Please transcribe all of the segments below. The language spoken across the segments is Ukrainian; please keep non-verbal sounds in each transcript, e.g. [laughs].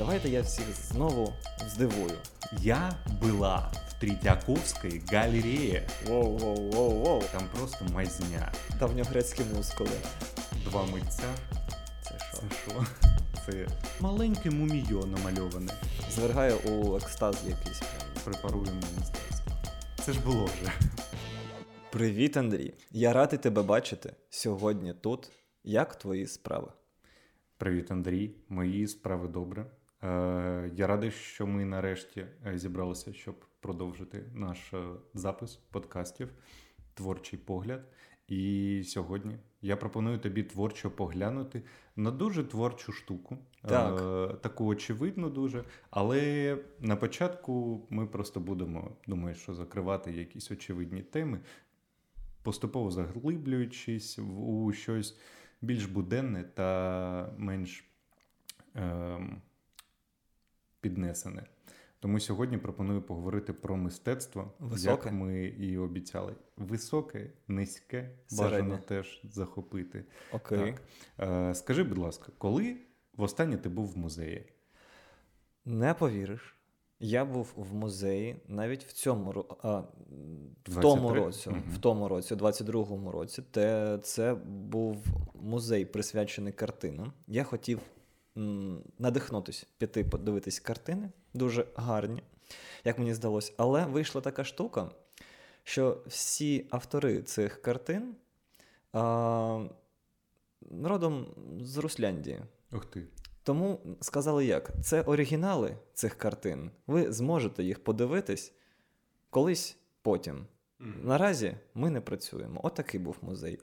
Давайте я всіх знову здивую. Я была в Третьяковской галерее. Воу, воу, воу, воу. Там просто мазня. Давньогрецькі мускули. Два митця. Це що? Це що? Це маленьке мумійо намальоване. Звергає у екстаз якийсь. прям. Препаруємо мистецтво. Це ж було вже. Привіт, Андрій. Я радий тебе бачити сьогодні тут. Як твої справи? Привіт, Андрій. Мої справи добре. Е, я радий, що ми нарешті е, зібралися, щоб продовжити наш е, запис подкастів Творчий погляд. І сьогодні я пропоную тобі творчо поглянути на дуже творчу штуку. Так. Е, таку очевидну дуже. Але на початку ми просто будемо, думаю, що закривати якісь очевидні теми, поступово заглиблюючись у щось більш буденне та менш ем, піднесене. Тому сьогодні пропоную поговорити про мистецтво, Високе. як ми і обіцяли. Високе, низьке, Середнє. бажано теж захопити. Окей. Так. Е, скажи, будь ласка, коли востаннє ти був в музеї? Не повіриш. Я був в музеї навіть в цьому а, в тому році, Мгм. в тому році, у 22-му році, те, це був музей присвячений картинам. Я хотів надихнутись, піти подивитись картини, дуже гарні, як мені здалося. Але вийшла така штука, що всі автори цих картин а, родом з Русляндії. Ух ти. Тому сказали як: це оригінали цих картин. Ви зможете їх подивитись колись потім. Наразі ми не працюємо. Отакий був музей.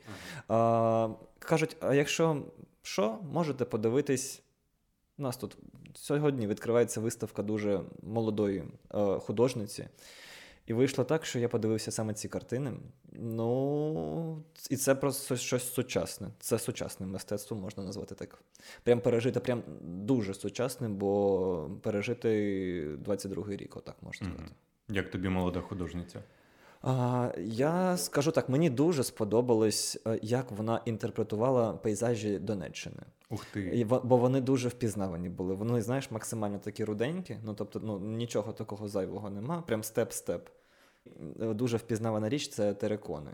А, кажуть, а якщо що, можете подивитись. У нас тут сьогодні відкривається виставка дуже молодої е, художниці. І вийшло так, що я подивився саме ці картини. Ну, і це просто щось сучасне. Це сучасне мистецтво, можна назвати так. Прям пережити, прям дуже сучасним, бо пережити 22-й рік, отак можна сказати. Як тобі молода художниця? Я скажу так, мені дуже сподобалось, е, як вона інтерпретувала пейзажі Донеччини. Ух ти. І, бо вони дуже впізнавані були. Вони, знаєш, максимально такі руденькі, ну тобто ну, нічого такого зайвого нема, прям степ-степ. Е, Дуже впізнавана річ це терикони.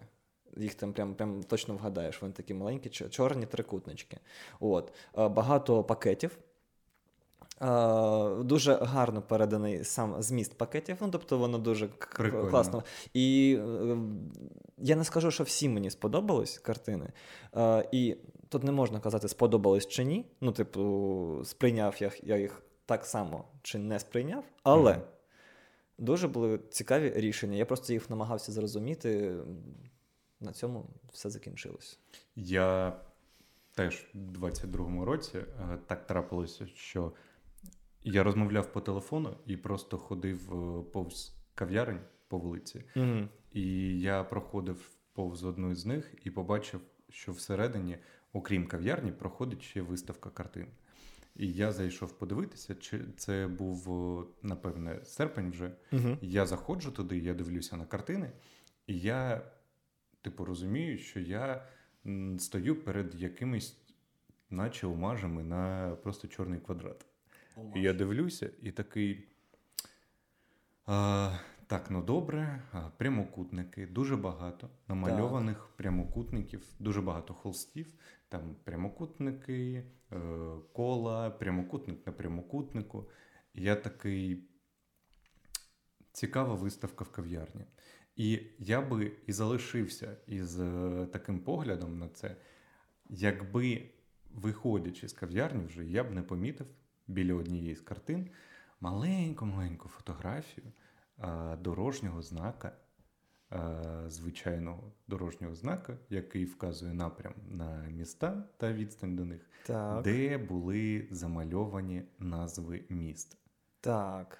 Їх там прям, прям точно вгадаєш, вони такі маленькі, чорні трикутнички. От. Е, Багато пакетів. Е, Дуже гарно переданий сам зміст пакетів, ну тобто воно дуже Прикольно. класно. І е, я не скажу, що всі мені сподобались картини. Е, і тут не можна казати, сподобались чи ні. Ну, типу, сприйняв я, я їх так само чи не сприйняв, але Мгм. дуже були цікаві рішення. Я просто їх намагався зрозуміти. На цьому все закінчилось. Я теж в 22-му році так трапилося, що я розмовляв по телефону і просто ходив е, повз кав'ярень по вулиці. Угу. І я проходив повз одну з них і побачив, що всередині, окрім кав'ярні, проходить ще виставка картин. І я зайшов подивитися, чи це був, е, напевне, серпень вже. Угу. Я заходжу туди, я дивлюся на картини, і я, типу, розумію, що я стою перед якимись, наче омажами на просто чорний квадрат. І я дивлюся, і такий. А, так, ну добре, прямокутники, дуже багато намальованих прямокутників, дуже багато холстів. Там прямокутники, е, кола, прямокутник на прямокутнику. Я такий. Цікава виставка в кав'ярні. І я би і залишився із е, таким поглядом на це, якби, виходячи з кав'ярні, вже я б не помітив біля однієї з картин маленьку-маленьку фотографію дорожнього знака, звичайного дорожнього знака, який вказує напрям на міста та відстань до них, Так. де були замальовані назви міст. Так.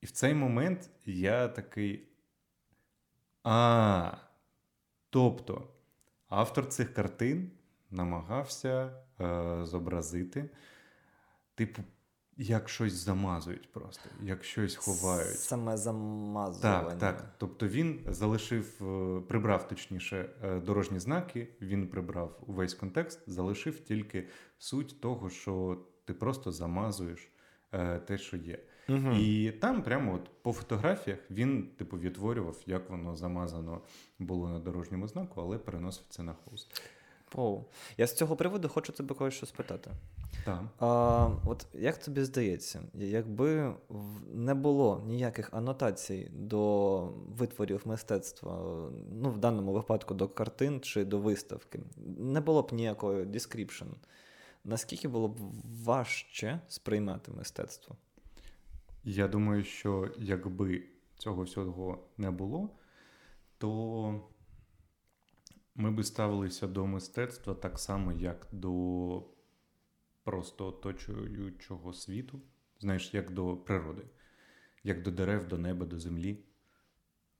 І в цей момент я такий. А. Тобто, автор цих картин намагався е, зобразити, типу, як щось замазують просто, як щось ховають. Саме замазування. Так, так. Тобто він залишив, е, прибрав точніше е, дорожні знаки, він прибрав увесь контекст, залишив тільки суть того, що ти просто замазуєш е, те, що є. Угу. І там, прямо от по фотографіях, він типу відтворював, як воно замазано було на дорожньому знаку, але переносив це на холст. Оу. Я з цього приводу хочу тебе кое що спитати. Так. А, От як тобі здається, якби не було ніяких анотацій до витворів мистецтва, ну в даному випадку до картин чи до виставки, не було б ніякої description, наскільки було б важче сприймати мистецтво? Я думаю, що якби цього всього не було, то ми би ставилися до мистецтва так само, як до просто оточуючого світу, знаєш, як до природи, як до дерев, до неба, до землі.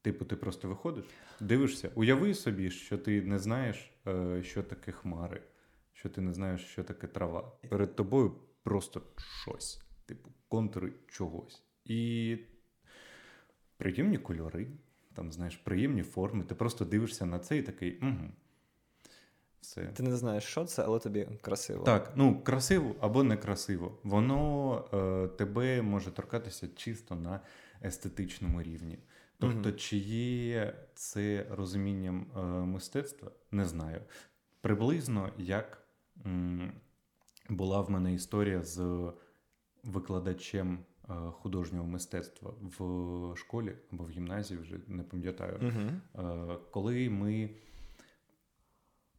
Типу, ти просто виходиш, дивишся, уяви собі, що ти не знаєш, е, що таке хмари, що ти не знаєш, що таке трава. Перед тобою просто щось, типу, контури чогось. І приємні кольори, там, знаєш, приємні форми. Ти просто дивишся на це і такий. угу. Все. Ти не знаєш, що це, але тобі красиво. Так, ну красиво або некрасиво. Воно е, тебе може торкатися чисто на естетичному рівні. Тобто, угу. чи є це розумінням е, мистецтва, не знаю. Приблизно як м, була в мене історія з викладачем е, художнього мистецтва в школі або в гімназії, вже не пам'ятаю, угу. коли ми.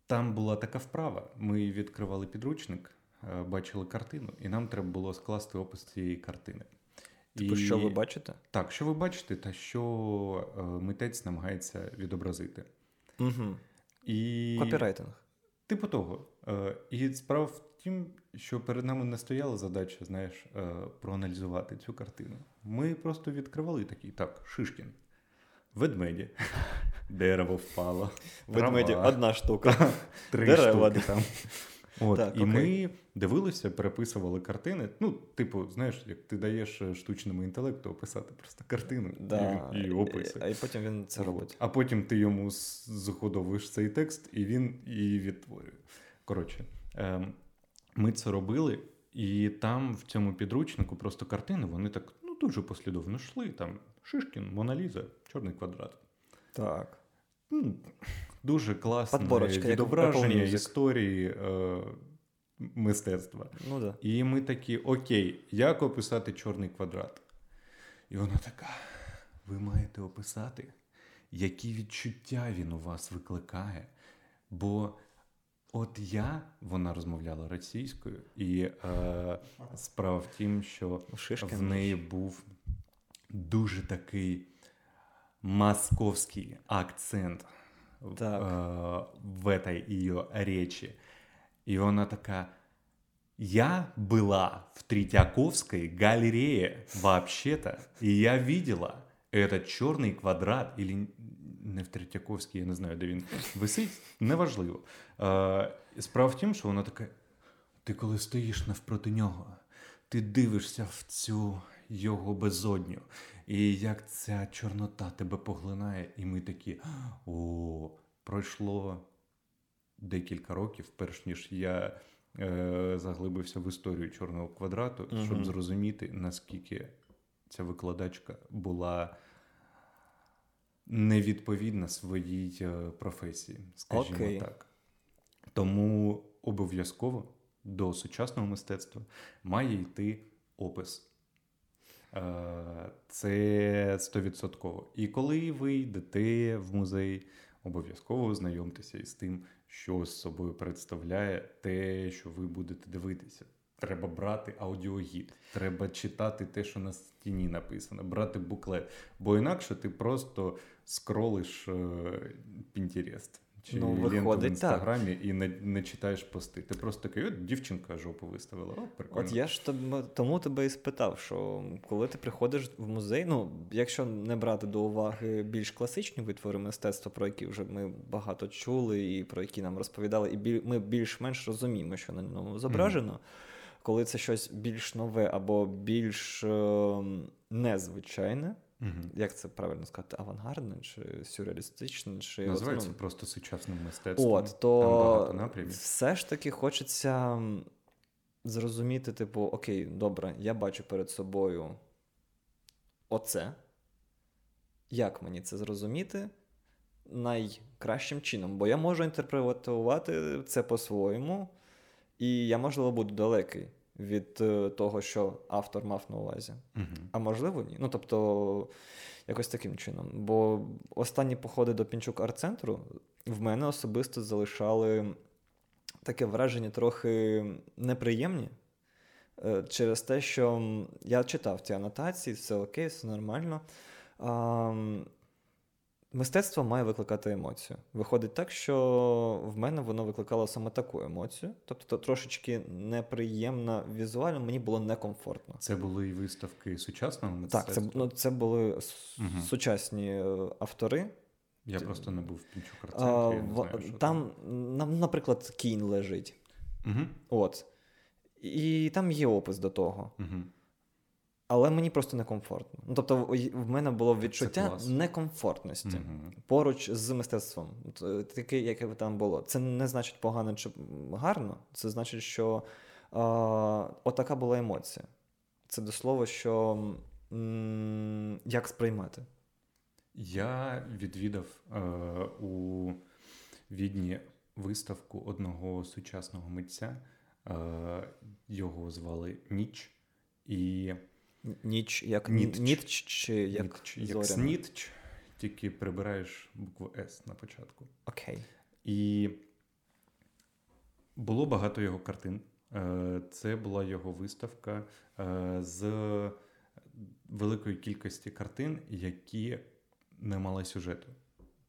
Там була така вправа. Ми відкривали підручник, е, бачили картину, і нам треба було скласти опис цієї картини. Типу, і... що ви бачите? Так, що ви бачите, та що е, митець намагається відобразити. Угу. І... Копірайтинг. Типу того. Е, і справа в тім, що перед нами не стояла задача, знаєш, проаналізувати цю картину. Ми просто відкривали такий, так, Шишкін, ведмеді. Дерево впало. Ведмеді одна штука. Три [laughs] Дерева. штуки там. [laughs] От, так, І окей. ми дивилися, переписували картини. Ну, типу, знаєш, як ти даєш е, штучному інтелекту описати просто картину да. і, і описи. А і потім він це робить. А потім ти йому заходовуєш цей текст, і він її відтворює. Коротше, ем, ми це робили, і там в цьому підручнику просто картини, вони так ну, дуже послідовно йшли. Там Шишкін, Моналіза, Чорний квадрат. Так. Ну, Дуже класне Подборочка, відображення як історії е, мистецтва. Ну, да. І ми такі: Окей, як описати чорний квадрат? І вона така: ви маєте описати, які відчуття він у вас викликає. Бо от я, вона розмовляла російською, і е, справа в тім, що в неї був дуже такий московский акцент так. Э, в этой ее речи. И она такая, я была в Третьяковской галерее вообще-то, и я видела этот чорний квадрат, или не в Третьяковській, я не знаю, де він висить, неважливо. Е, Справа в тім, що вона така: ти коли стоїш навпроти нього, ти дивишся в цю його безодню. І як ця Чорнота тебе поглинає, і ми такі: о, пройшло декілька років, перш ніж я е, заглибився в історію Чорного квадрату, угу. щоб зрозуміти, наскільки ця викладачка була невідповідна своїй е, професії, скажімо Окей. так. Тому обов'язково до сучасного мистецтва має йти опис. Е, це стовідсотково. І коли ви йдете в музей, обов'язково знайомтеся із тим, що з собою представляє те, що ви будете дивитися. Треба брати аудіогід, треба читати те, що на стіні написано, брати буклет. Бо інакше ти просто скролиш Пінтерест чи ну, виходить, в інстаграмі так. і не не читаєш пости. Ти просто такий, от дівчинка жопу виставила. О, прикольно. От я ж тому тебе і спитав, що коли ти приходиш в музей, ну якщо не брати до уваги більш класичні витвори мистецтва, про які вже ми багато чули, і про які нам розповідали, і біль, ми більш-менш розуміємо, що на ньому зображено. Mm-hmm. Коли це щось більш нове або більш е, незвичайне. Угу. Як це правильно сказати, авангардне чи сюрреалістичне? Чи Називається ну, просто сучасним мистецтвом. От, то. Все ж таки хочеться зрозуміти, типу, окей, добре, я бачу перед собою оце. Як мені це зрозуміти найкращим чином? Бо я можу інтерпретувати це по-своєму, і я, можливо, буду далекий від е, того, що автор мав на увазі. Угу. А можливо, ні. Ну, тобто, якось таким чином. Бо останні походи до Пінчук арт-центру в мене особисто залишали таке враження трохи неприємні. е, Через те, що я читав ці анотації, все окей, все нормально. Мистецтво має викликати емоцію. Виходить так, що в мене воно викликало саме таку емоцію. Тобто трошечки неприємно візуально, мені було некомфортно. Це були і виставки сучасного мистецтва? Так, це, ну, це були Мгм. сучасні е, автори. Я просто не був в А, я не в- знаю, що там, нам, наприклад, кінь лежить. Угу. От. І там є опис до того. Угу. Але мені просто некомфортно. Ну, тобто, в- мене було відчуття некомфортності Угу. поруч з мистецтвом. Е, Таке, яке там було. Це не значить погано чи гарно. Це значить, що а, отака була емоція. Це до слова, що м, як сприймати. Я відвідав е, у Відні виставку одного сучасного митця. Е, його звали Ніч. І Ніч, як Нітч. Нітч чи як, Ніч, як зоряна? Снітч, тільки прибираєш букву С на початку. Окей. І було багато його картин. Е, Це була його виставка е, з великої кількості картин, які не мали сюжету.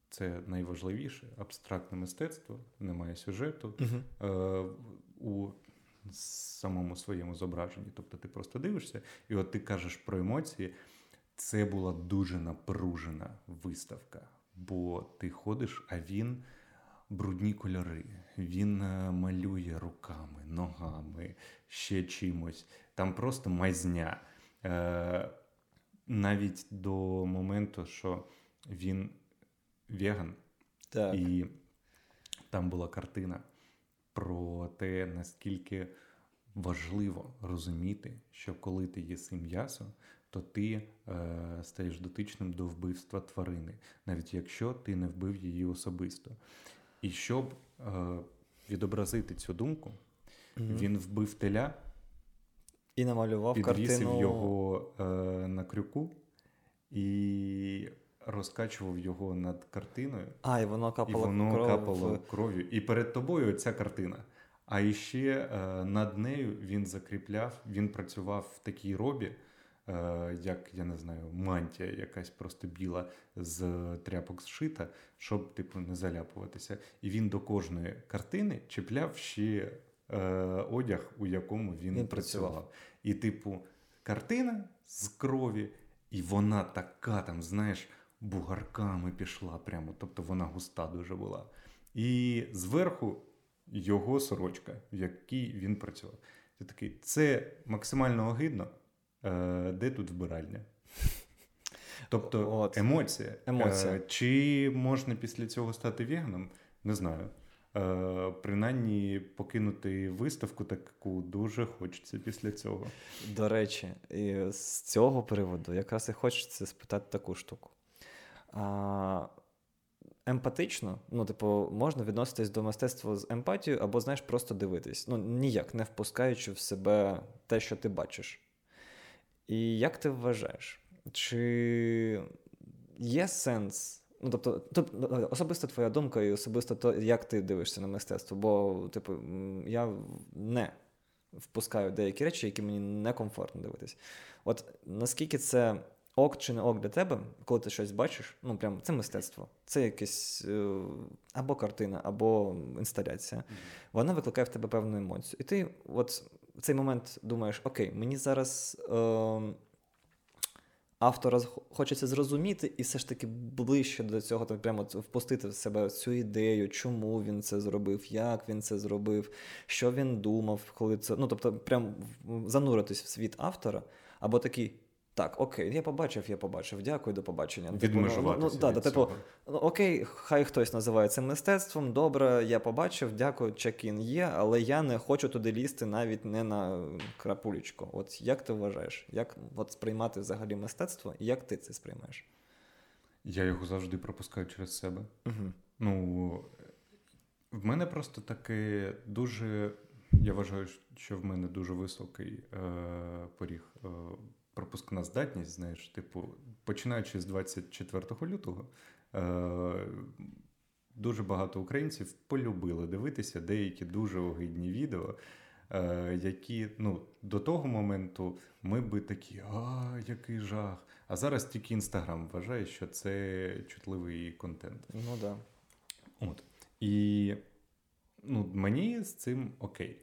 Це найважливіше. Абстрактне мистецтво, немає сюжету Угу. у самому своєму зображенні. Тобто ти просто дивишся, і от ти кажеш про емоції. Це була дуже напружена виставка, бо ти ходиш, а він брудні кольори. Він е, малює руками, ногами, ще чимось. Там просто майзня. Е, навіть до моменту, що він веган, Так. і там була картина про те, наскільки важливо розуміти, що коли ти їси м'ясо, то ти е, стаєш дотичним до вбивства тварини, навіть якщо ти не вбив її особисто. І щоб е, відобразити цю думку, Мгм. він вбив теля, І намалював підвісив картину. його е, на крюку і розкачував його над картиною. А, і воно І воно кров капало кров'ю. І перед тобою ця картина. А іще е, над нею він закріпляв, він працював в такій робі, е, як я не знаю, мантія якась просто біла з тряпок зшита, щоб типу не заляпуватися. І він до кожної картини чіпляв ще е, одяг, у якому він, Він працював. працював. І, типу, картина з крові, і вона така там, знаєш, бугарками пішла прямо. Тобто вона густа дуже була. І зверху його сорочка, в якій він працював. Ти такий, це максимально огидно. Е, де тут вбиральня? [laughs] Тобто От. емоція. Емоція. Е, чи можна після цього стати веганом? Не знаю. Е, принаймні покинути виставку таку дуже хочеться після цього. До речі, і з цього приводу якраз і хочеться спитати таку штуку. А, емпатично, ну, типу, можна відноситись до мистецтва з емпатією, або, знаєш, просто дивитись. Ну, ніяк не впускаючи в себе те, що ти бачиш. І як ти вважаєш, чи є сенс? Ну, тобто, тобто, особисто твоя думка і особисто то, як ти дивишся на мистецтво. Бо, типу, я не впускаю деякі речі, які мені некомфортно дивитись. От наскільки це ок чи не ок для тебе, коли ти щось бачиш, ну прям це мистецтво, це якесь е, або картина, або інсталяція. Вона викликає в тебе певну емоцію. І ти от в цей момент думаєш: окей, мені зараз. Е, Автора хочеться зрозуміти і все ж таки ближче до цього так прямо впустити в себе цю ідею, чому він це зробив, як він це зробив, що він думав, коли це. Ну, тобто, прям зануритись в світ автора, або такий. Так, окей, я побачив, я побачив. Дякую, до побачення. Відмежуватися ну, ну, да, від да, типу, ну, окей, хай хтось називає це мистецтвом. Добре, я побачив, дякую, чек-ін є, але я не хочу туди лізти навіть не на крапулечку. От як ти вважаєш, як от сприймати взагалі мистецтво, і як ти це сприймаєш? Я його завжди пропускаю через себе. Угу. Ну, в мене просто таке дуже. Я вважаю, що в мене дуже високий е, поріг е, пропускна здатність. Знаєш, типу, починаючи з 24 лютого, е, дуже багато українців полюбили дивитися деякі дуже огидні відео. Е, які ну, до того моменту ми би такі, а який жах. А зараз тільки Інстаграм вважає, що це чутливий контент. Ну да. От. І ну, мені з цим окей.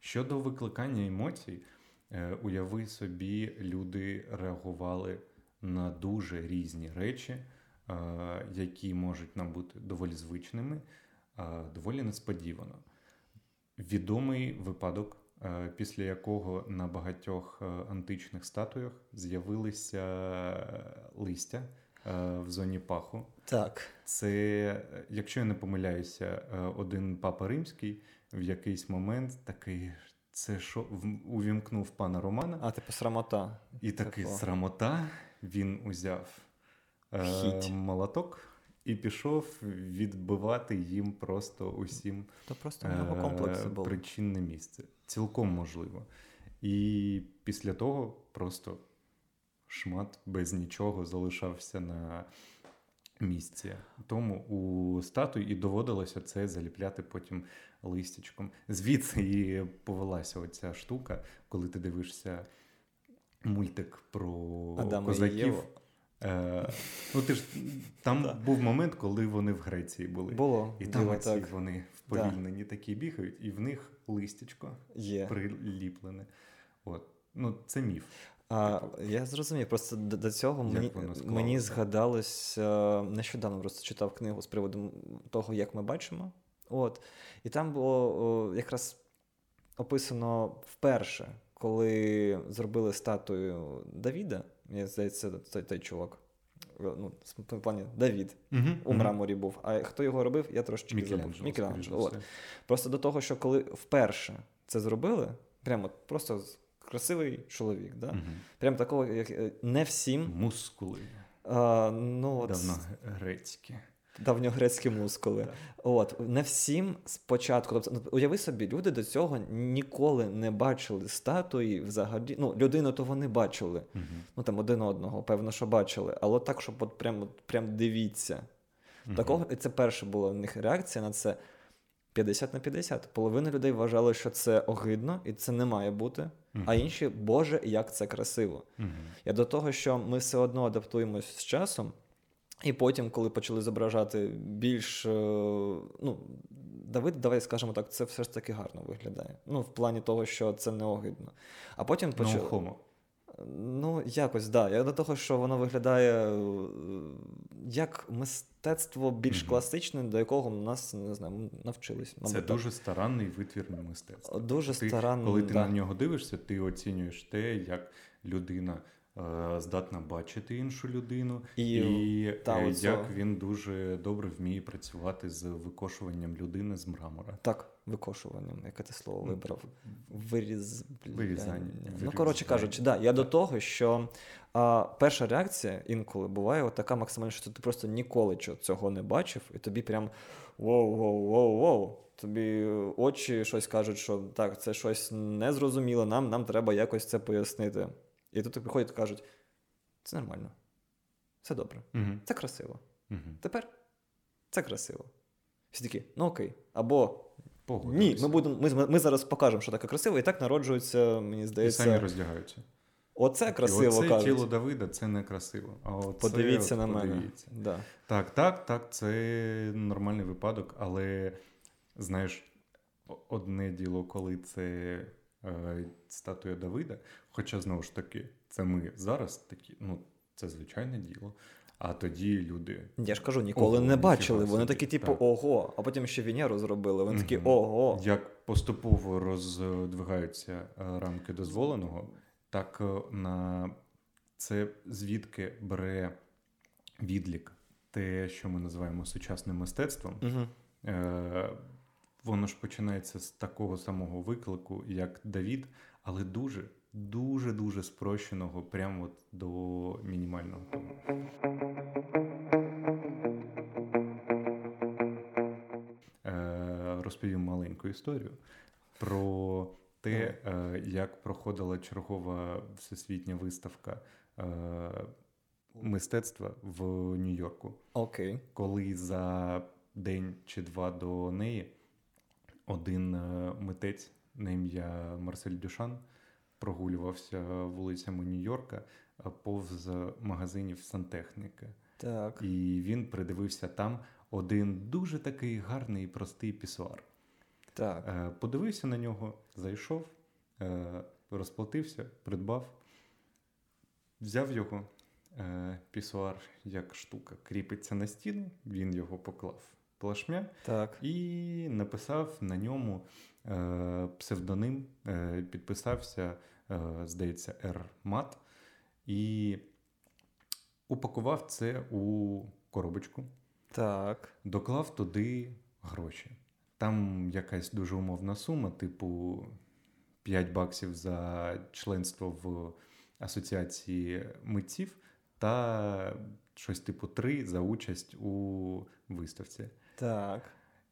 Щодо викликання емоцій, уяви собі, люди реагували на дуже різні речі, е, які можуть нам бути доволі звичними, е, доволі несподівано. Відомий випадок, е, після якого на багатьох е, античних статуях з'явилися листя е, в зоні паху. Так. Це, е, якщо я не помиляюся, е, один папа римський в якийсь момент такий. Це що увімкнув пана Романа, А, типу, срамота. і такий такого. срамота. Він узяв е, молоток і пішов відбивати їм просто усім То просто е, були. причинне місце. Цілком можливо. І після того просто шмат без нічого залишався на місці. Тому у статуї і доводилося це заліпляти потім листячком. Звідси і повелася оця штука, коли ти дивишся мультик про Адама козаків. Е, ну, ти ж там Да. був момент, коли вони в Греції були. Було. І там діло оці так. вони вповільнені такі бігають, і в них листячко Є. приліплене. От. Ну, це міф. А, Типу. я зрозумів, просто до, до цього Як мені, мені згадалось, е, нещодавно просто читав книгу з приводу того, як ми бачимо. От. І там було о, якраз описано вперше, коли зробили статую Давіда, мені здається, той, той чувак. е, Ну, в плані Давід Угу. у мраморі був. А хто його робив, я трошечки. Мікеланджело. Мікеланджело. От. Просто до того, що коли вперше це зробили, прямо просто красивий чоловік, да? Мгм. Прям такого, як е, не всім. Мускули. А, ну, от, Давно грецькі. Давньогрецькі мускули. От, не всім спочатку. Тобто, ну, уяви собі, люди до цього ніколи не бачили статуї взагалі. Ну, людину то вони бачили. Мгм. Ну там один одного, певно, що бачили. Але так, щоб от прям, от прям дивіться. Мгм. Такого, і це перша була в них реакція на це 50 на 50. Половина людей вважали, що це огидно і це не має бути. Мгм. А інші, Боже, як це красиво. Я до того, що ми все одно адаптуємось з часом, і потім, коли почали зображати більш. е, Ну, Давид, давай скажемо так, це все ж таки гарно виглядає. Ну, в плані того, що це не огидно. А потім почали. No. Ну, якось, так. Да. Я до того, що воно виглядає е, як мистецтво більш Мгм. класичне, до якого нас не знаю, навчились. Це мабуть, дуже старанний витвір мистецтва. дуже Ти, старанно. коли ти да. на нього дивишся, ти оцінюєш те, як людина здатна бачити іншу людину, І, і, та, е, оце- як він дуже добре вміє працювати з викошуванням людини з мрамора. Так, викошуванням, яке ти слово вибрав. Виріз... Вирізання. Ну, коротше кажучи, да, я до того, що а, перша реакція інколи буває от така максимальна, що ти просто ніколи цього не бачив, і тобі прям воу, воу, воу, воу. Тобі очі щось кажуть, що так, це щось незрозуміло, нам, нам треба якось це пояснити. І тут приходять і кажуть: це нормально, все добре, Мгм. це красиво. Мгм. Тепер це красиво. Всі такі, ну окей. Або ні, ми будемо. Ми, ми зараз покажемо, що таке красиво, і так народжується, мені здається. і самі роздягаються. оце красиво і оце кажуть. тіло Давида це не красиво. А оце, Подивіться от на мене. подивіться. Да. Так, так, так, це нормальний випадок, але знаєш, одне діло, коли це статуя Давида, хоча знову ж таки, це ми зараз такі, ну, це звичайне діло. А тоді люди. Я ж кажу, ніколи Ого, не бачили. Вони такі, типу, так. ого, а потім ще Венеру зробили. Вони такі, ого. Як поступово роздвигаються е, рамки дозволеного, так е, на це звідки бере відлік те, що ми називаємо сучасним мистецтвом. Угу. Воно ж починається з такого самого виклику, як Давід, але дуже, дуже, дуже спрощеного, прямо от до мінімального. Е, Розповім маленьку історію про те, е, як проходила чергова всесвітня виставка е, мистецтва в Нью-Йорку Окей. коли за день чи два до неї один е, митець на ім'я Марсель Дюшан прогулювався вулицями Нью-Йорка е, повз магазинів сантехніки. Так. І він придивився там один дуже такий гарний і простий пісуар. Так. Е, Подивився на нього, зайшов, розплатився, придбав, взяв його. Пісуар як штука кріпиться на стіну, він його поклав плашмя Так. і написав на ньому е, псевдоним, е, підписався, е, здається, Р. Мат, і упакував це у коробочку, Так. доклав туди гроші. Там якась дуже умовна сума, типу 5 баксів за членство в асоціації митців та щось типу 3 за участь у виставці. Так.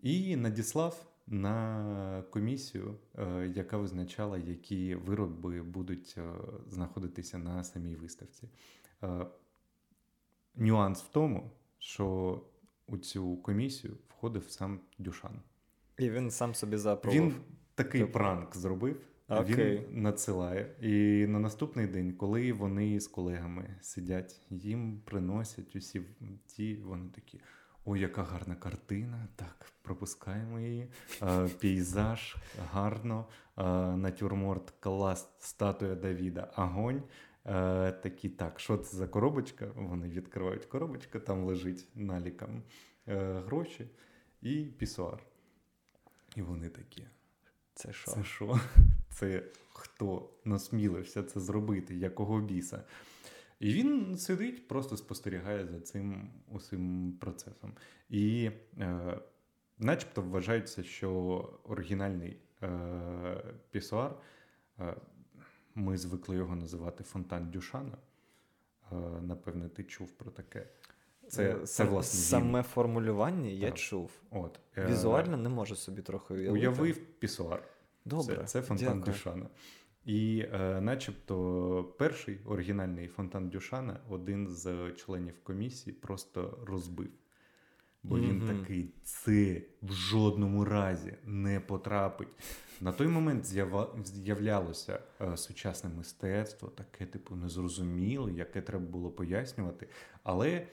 І надіслав на комісію, е, яка визначала, які вироби будуть е, знаходитися на самій виставці. Е, Нюанс в тому, що у цю комісію входив сам Дюшан. І він сам собі запробував. Він такий Типу. пранк зробив. Окей. Він надсилає. І на наступний день, коли вони з колегами сидять, їм приносять усі ті, вони такі. Ой, яка гарна картина. Так, пропускаємо її. Е, пейзаж гарно, е, натюрморт, клас, статуя Давіда, огонь. Е, такі, так, що це за коробочка? Вони відкривають коробочку, там лежить наліком е, гроші і пісуар. І вони такі. Це що? Це що? [laughs] Це хто насмілився це зробити, якого біса? І він сидить, просто спостерігає за цим усім процесом. І е, начебто вважається, що оригінальний е, пісуар, е, ми звикли його називати фонтан Дюшана. Е, напевне, ти чув про таке. Це, Е, це власне. Саме формулювання я Так. чув. От, е, Візуально не можу собі трохи уявити. Уявив пісуар. Добре. Це, це фонтан дякую. Дюшана. І, е, начебто, перший оригінальний фонтан Дюшана один з членів комісії просто розбив. Бо він Мгм. такий: це в жодному разі не потрапить. На той момент з'являлося е, сучасне мистецтво, таке, типу, незрозуміле, яке треба було пояснювати. Але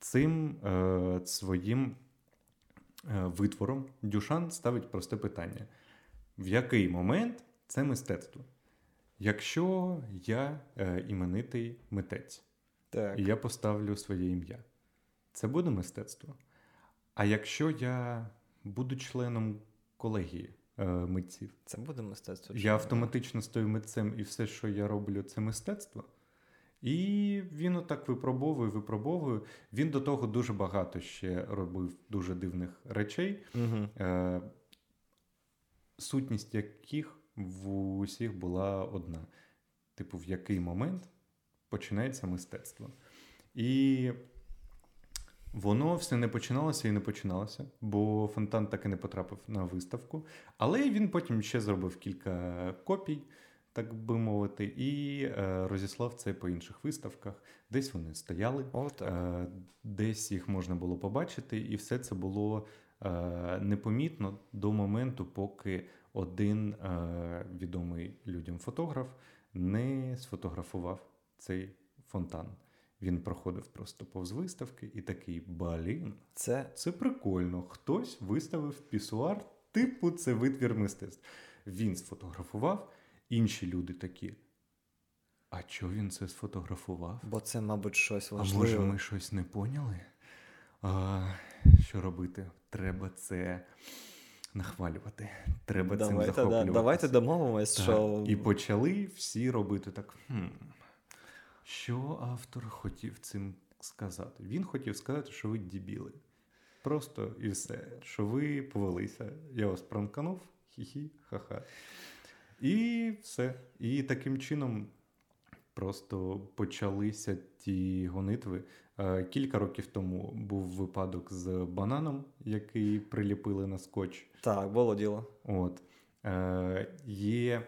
цим е, своїм е, витвором Дюшан ставить просте питання: в який момент це мистецтво? Якщо я е, іменитий митець, Так. і я поставлю своє ім'я, це буде мистецтво. А якщо я буду членом колегії е, митців, Це буде мистецтво. я автоматично стою митцем, і все, що я роблю, це мистецтво. І він отак випробовує, випробовує. Він до того дуже багато ще робив дуже дивних речей, Мгм. е, сутність яких в усіх була одна: типу, в який момент починається мистецтво. І воно все не починалося і не починалося, бо фонтан так і не потрапив на виставку. Але він потім ще зробив кілька копій, так би мовити, і е, розіслав це по інших виставках. Десь вони стояли, О, так. Е, Десь їх можна було побачити, і все це було е, непомітно до моменту, поки один е, відомий людям фотограф не сфотографував цей фонтан. Він проходив просто повз виставки і такий блін, Це це прикольно. Хтось виставив пісуар, типу, це витвір мистецтв. Він сфотографував, інші люди такі. А чого він це сфотографував? бо це, мабуть, щось А може, ми щось не поняли? А, що робити? Треба це нахвалювати. Треба цим Давайте, да, давайте домовимось, Так, що І почали всі робити так. Хм, Що автор хотів цим сказати? Він хотів сказати, що ви дібіли. Просто і все. Що ви повелися. Я вас пранканув, хі-хі, ха-ха. І все. І таким чином просто почалися ті гонитви. Е, Кілька років тому був випадок з бананом, який приліпили на скотч. Так, було діло. От. Е, Є.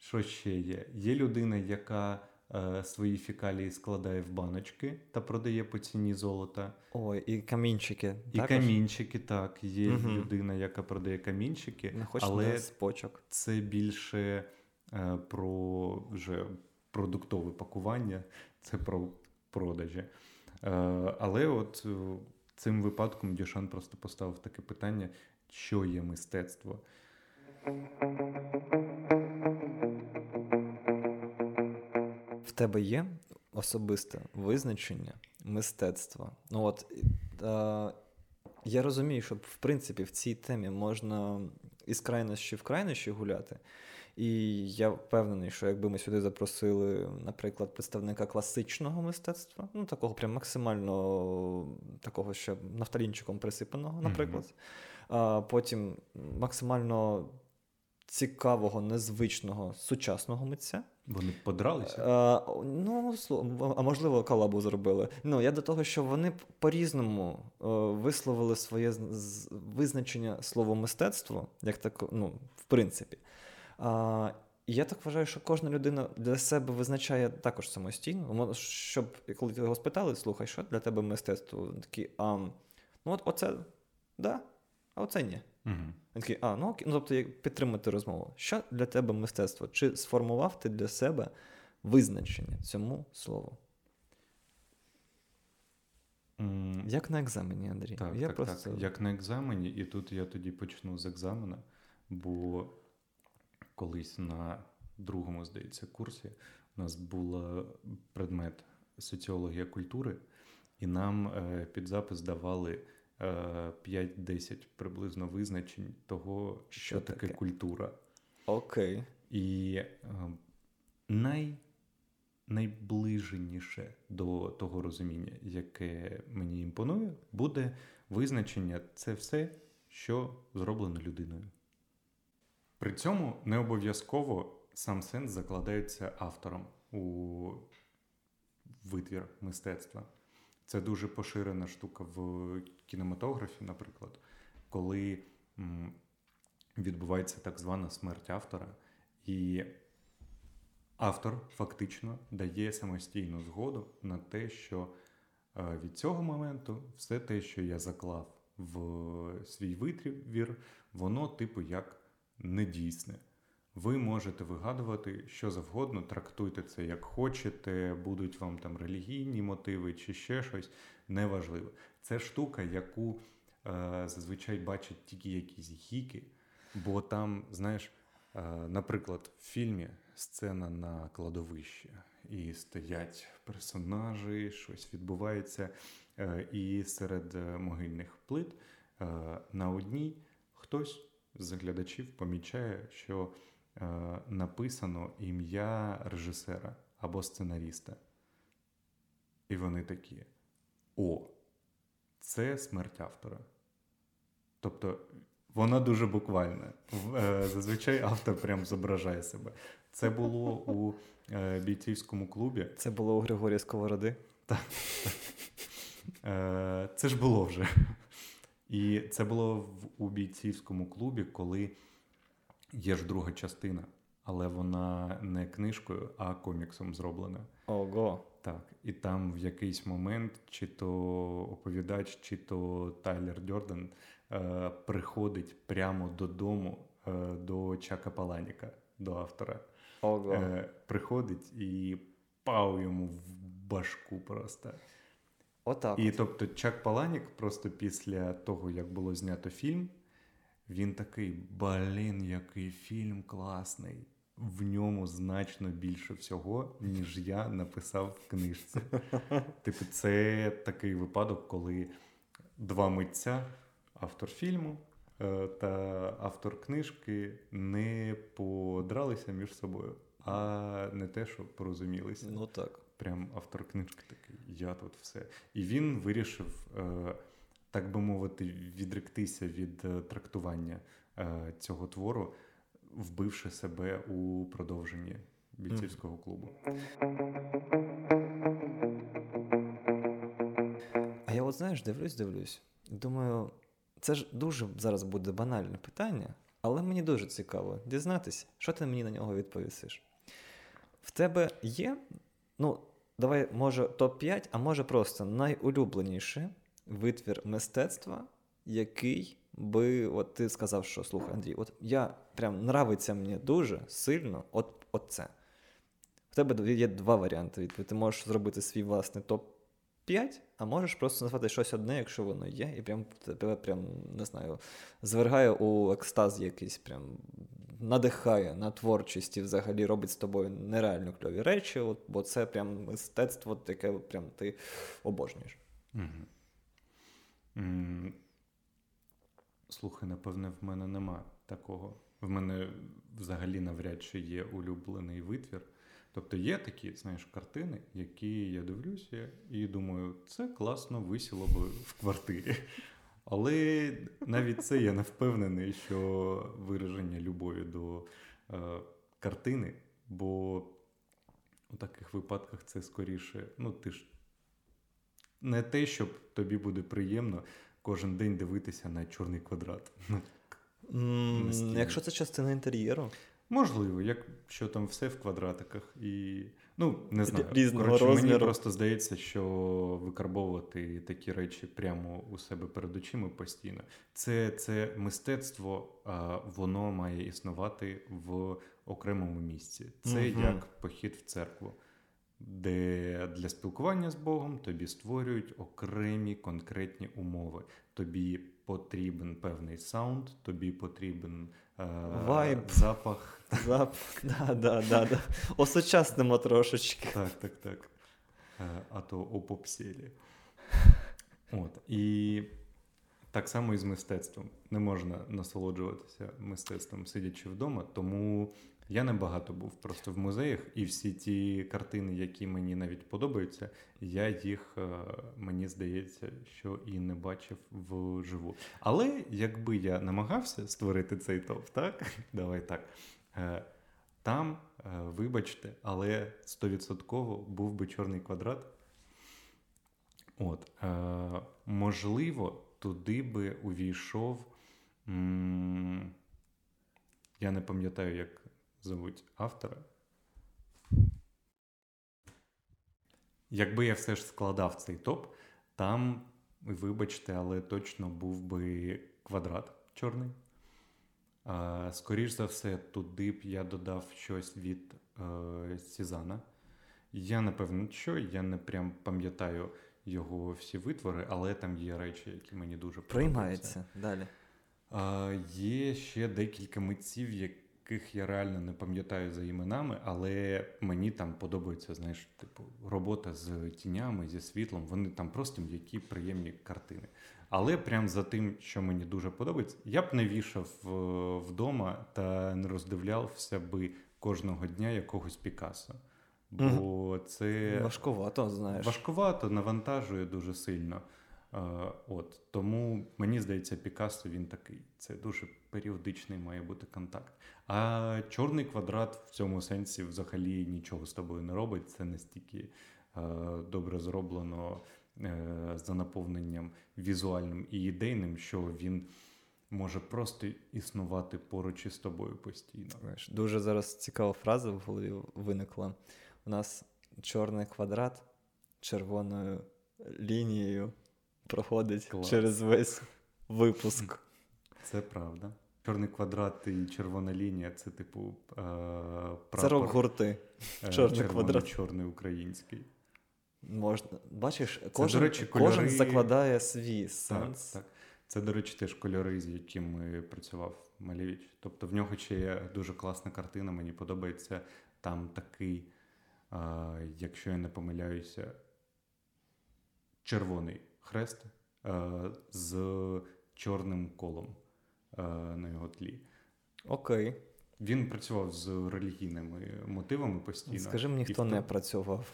Що ще є? Є людина, яка е, свої фекалії складає в баночки та продає по ціні золота. Ой, і камінчики. І також? камінчики, так. Є Мгм. людина, яка продає камінчики, Не але з почок. це більше е, про вже продуктове пакування, це про продажі. Е, але от е, цим випадком Дюшан просто поставив таке питання, що є мистецтво. В тебе є особисте визначення мистецтва. Ну от е, я розумію, що в принципі в цій темі можна із крайнощі в крайнощі гуляти. І я впевнений, що якби ми сюди запросили, наприклад, представника класичного мистецтва, ну такого прям максимально такого ще нафталінчиком присипаного, наприклад, а потім максимально цікавого, незвичного сучасного митця. Вони подралися? Е, ну, а можливо, колабу зробили. Ну, я до того, що вони по-різному е, висловили своє визначення слова мистецтво, як так, ну, в принципі. А, і я так вважаю, що кожна людина для себе визначає також самостійно. Мо- Щоб коли його спитали, слухай, що для тебе мистецтво? Він такий, а, ну от оце, да, а оце ні. Угу. Він такий, а, ну окей, ну тобто як підтримати розмову. Що для тебе мистецтво? Чи сформував ти для себе визначення цьому слову? Як на екзамені, Андрій? Так, я так, просто... так. Як на екзамені, і тут я тоді почну з екзамена, бо колись на другому, здається, курсі у нас був предмет соціологія культури, і нам е, під запис давали е, 5-10 приблизно визначень того, що, Що таке таке? культура. Окей. І е, най, найближеніше до того розуміння, яке мені імпонує, буде визначення це все, що зроблено людиною. При цьому не обов'язково сам сенс закладається автором у витвір мистецтва. Це дуже поширена штука в кінематографі, наприклад, коли відбувається так звана смерть автора, і автор фактично дає самостійну згоду на те, що е, від цього моменту все те, що я заклав в свій витвір, воно, типу, як недійсне. Ви можете вигадувати що завгодно, трактуйте це як хочете, будуть вам там релігійні мотиви чи ще щось, неважливо. Це штука, яку е, зазвичай бачать тільки якісь гіки, бо там, знаєш, е, наприклад, в фільмі сцена на кладовищі, і стоять персонажі, щось відбувається, е, і серед е, могильних плит е, на одній хтось з глядачів помічає, що е, написано ім'я режисера або сценаріста. І вони такі: О, це смерть автора. Тобто вона дуже буквальна. Е, Зазвичай автор прям зображає себе. Це було у е, бійцівському клубі. Це було у Григорія Сковороди. Е, Це ж було вже. І це було в, у бійцівському клубі, коли є ж друга частина, але вона не книжкою, а коміксом зроблена. Ого. Так, і там в якийсь момент, чи то оповідач, чи то Тайлер Дьордан е, приходить прямо додому е, до Чака Паланіка, до автора. Ого. Е, приходить і пау йому в башку просто. Отак. І тобто Чак Паланік просто після того, як було знято фільм, він такий: блін, який фільм класний. В ньому значно більше всього, ніж я написав в книжці. [laughs] Типу, це такий випадок, коли два митця, автор фільму е, та автор книжки, не подралися між собою, а не те, що порозумілися. Ну так. Прям автор книжки такий, я тут все. І він вирішив, е, так би мовити, відректися від е, трактування е, цього твору, вбивши себе у продовженні бійцівського клубу. А я от знаєш, дивлюсь, дивлюсь. Думаю, це ж дуже зараз буде банальне питання, але мені дуже цікаво дізнатися, що ти мені на нього відповісиш. В тебе є, ну, давай, може, топ-5, а може просто найулюбленіший витвір мистецтва, який би, от ти сказав, що слухай, Андрій, от я прям нравиться мені дуже сильно, от, от це. В тебе є два варіанти. Ти можеш зробити свій власний топ-5, а можеш просто назвати щось одне, якщо воно є, і прям тебе прям, не знаю, звергає у екстаз якийсь, прям надихає на творчість і взагалі робить з тобою нереально кльові речі, от, бо це прям мистецтво, таке прям ти обожнюєш. Угу. Слухай, напевне, в мене нема такого. В мене взагалі навряд чи є улюблений витвір. Тобто є такі, знаєш, картини, які я дивлюся і думаю, це класно висіло б в квартирі. Але навіть це я не впевнений, що вираження любові до е, картини, бо у таких випадках це скоріше, ну ти ж не те, щоб тобі буде приємно кожен день дивитися на чорний квадрат. Якщо це частина інтер'єру, Можливо, якщо там все в квадратиках і. Ну, не знаю. Різного Коротше, мені просто здається, що викарбовувати такі речі прямо у себе перед очима постійно. Це, це мистецтво, воно має існувати в окремому місці. Це Мгм. як похід в церкву, де для спілкування з Богом тобі створюють окремі конкретні умови. Тобі потрібен певний саунд, тобі потрібен Вайб. запах. зап... [laughs] да, да, да, да. осучаснимо трошечки. Так, так, так. Е, А то опопсілі. От. І так само і з мистецтвом. Не можна насолоджуватися мистецтвом, сидячи вдома, тому я небагато був просто в музеях, і всі ті картини, які мені навіть подобаються, я їх, е, мені здається, що і не бачив вживу. Але якби я намагався створити цей топ, так? [laughs] Давай так. е, Там, е, вибачте, але стовідсотково був би чорний квадрат. От, можливо, туди би увійшов. Я не пам'ятаю, як звуть автора. Якби я все ж складав цей топ, там, вибачте, але точно був би квадрат чорний. А, Скоріш за все, туди б я додав щось від е, Сізана. Я не певен, що, я не прям пам'ятаю його всі витвори, але там є речі, які мені дуже подобаються. Приймається далі. А, є ще декілька митців, яких я реально не пам'ятаю за іменами, але мені там подобається, знаєш, типу, робота з тінями, зі світлом. Вони там просто м'які, приємні картини. Але прям за тим, що мені дуже подобається, я б не вішав е, вдома та не роздивлявся би кожного дня якогось Пікассо. Бо це Важкувато, знаєш. Важкувато, навантажує дуже сильно. Е, от тому мені здається, Пікассо він такий. Це дуже періодичний має бути контакт. А чорний квадрат в цьому сенсі взагалі нічого з тобою не робить. Це настільки е, добре зроблено е, за наповненням візуальним і ідейним, що він може просто існувати поруч із тобою постійно. Знаєш, дуже зараз цікава фраза в голові виникла. У нас чорний квадрат червоною лінією проходить Клас. через весь випуск. Це правда. Чорний квадрат і червона лінія це типу е, прапор. Це рок-гурти. е, чорний квадрат. чорний український. Можна. Бачиш, кожен, речі, кожен закладає свій сенс. так. Це, до речі, теж кольори, з якими працював Малевич. Тобто в нього ще є дуже класна картина, мені подобається. Там такий, а, якщо я не помиляюся, червоний хрест а, з чорним колом а, на його тлі. Окей. Він працював з релігійними мотивами постійно. Скажи мені, хто в не працював.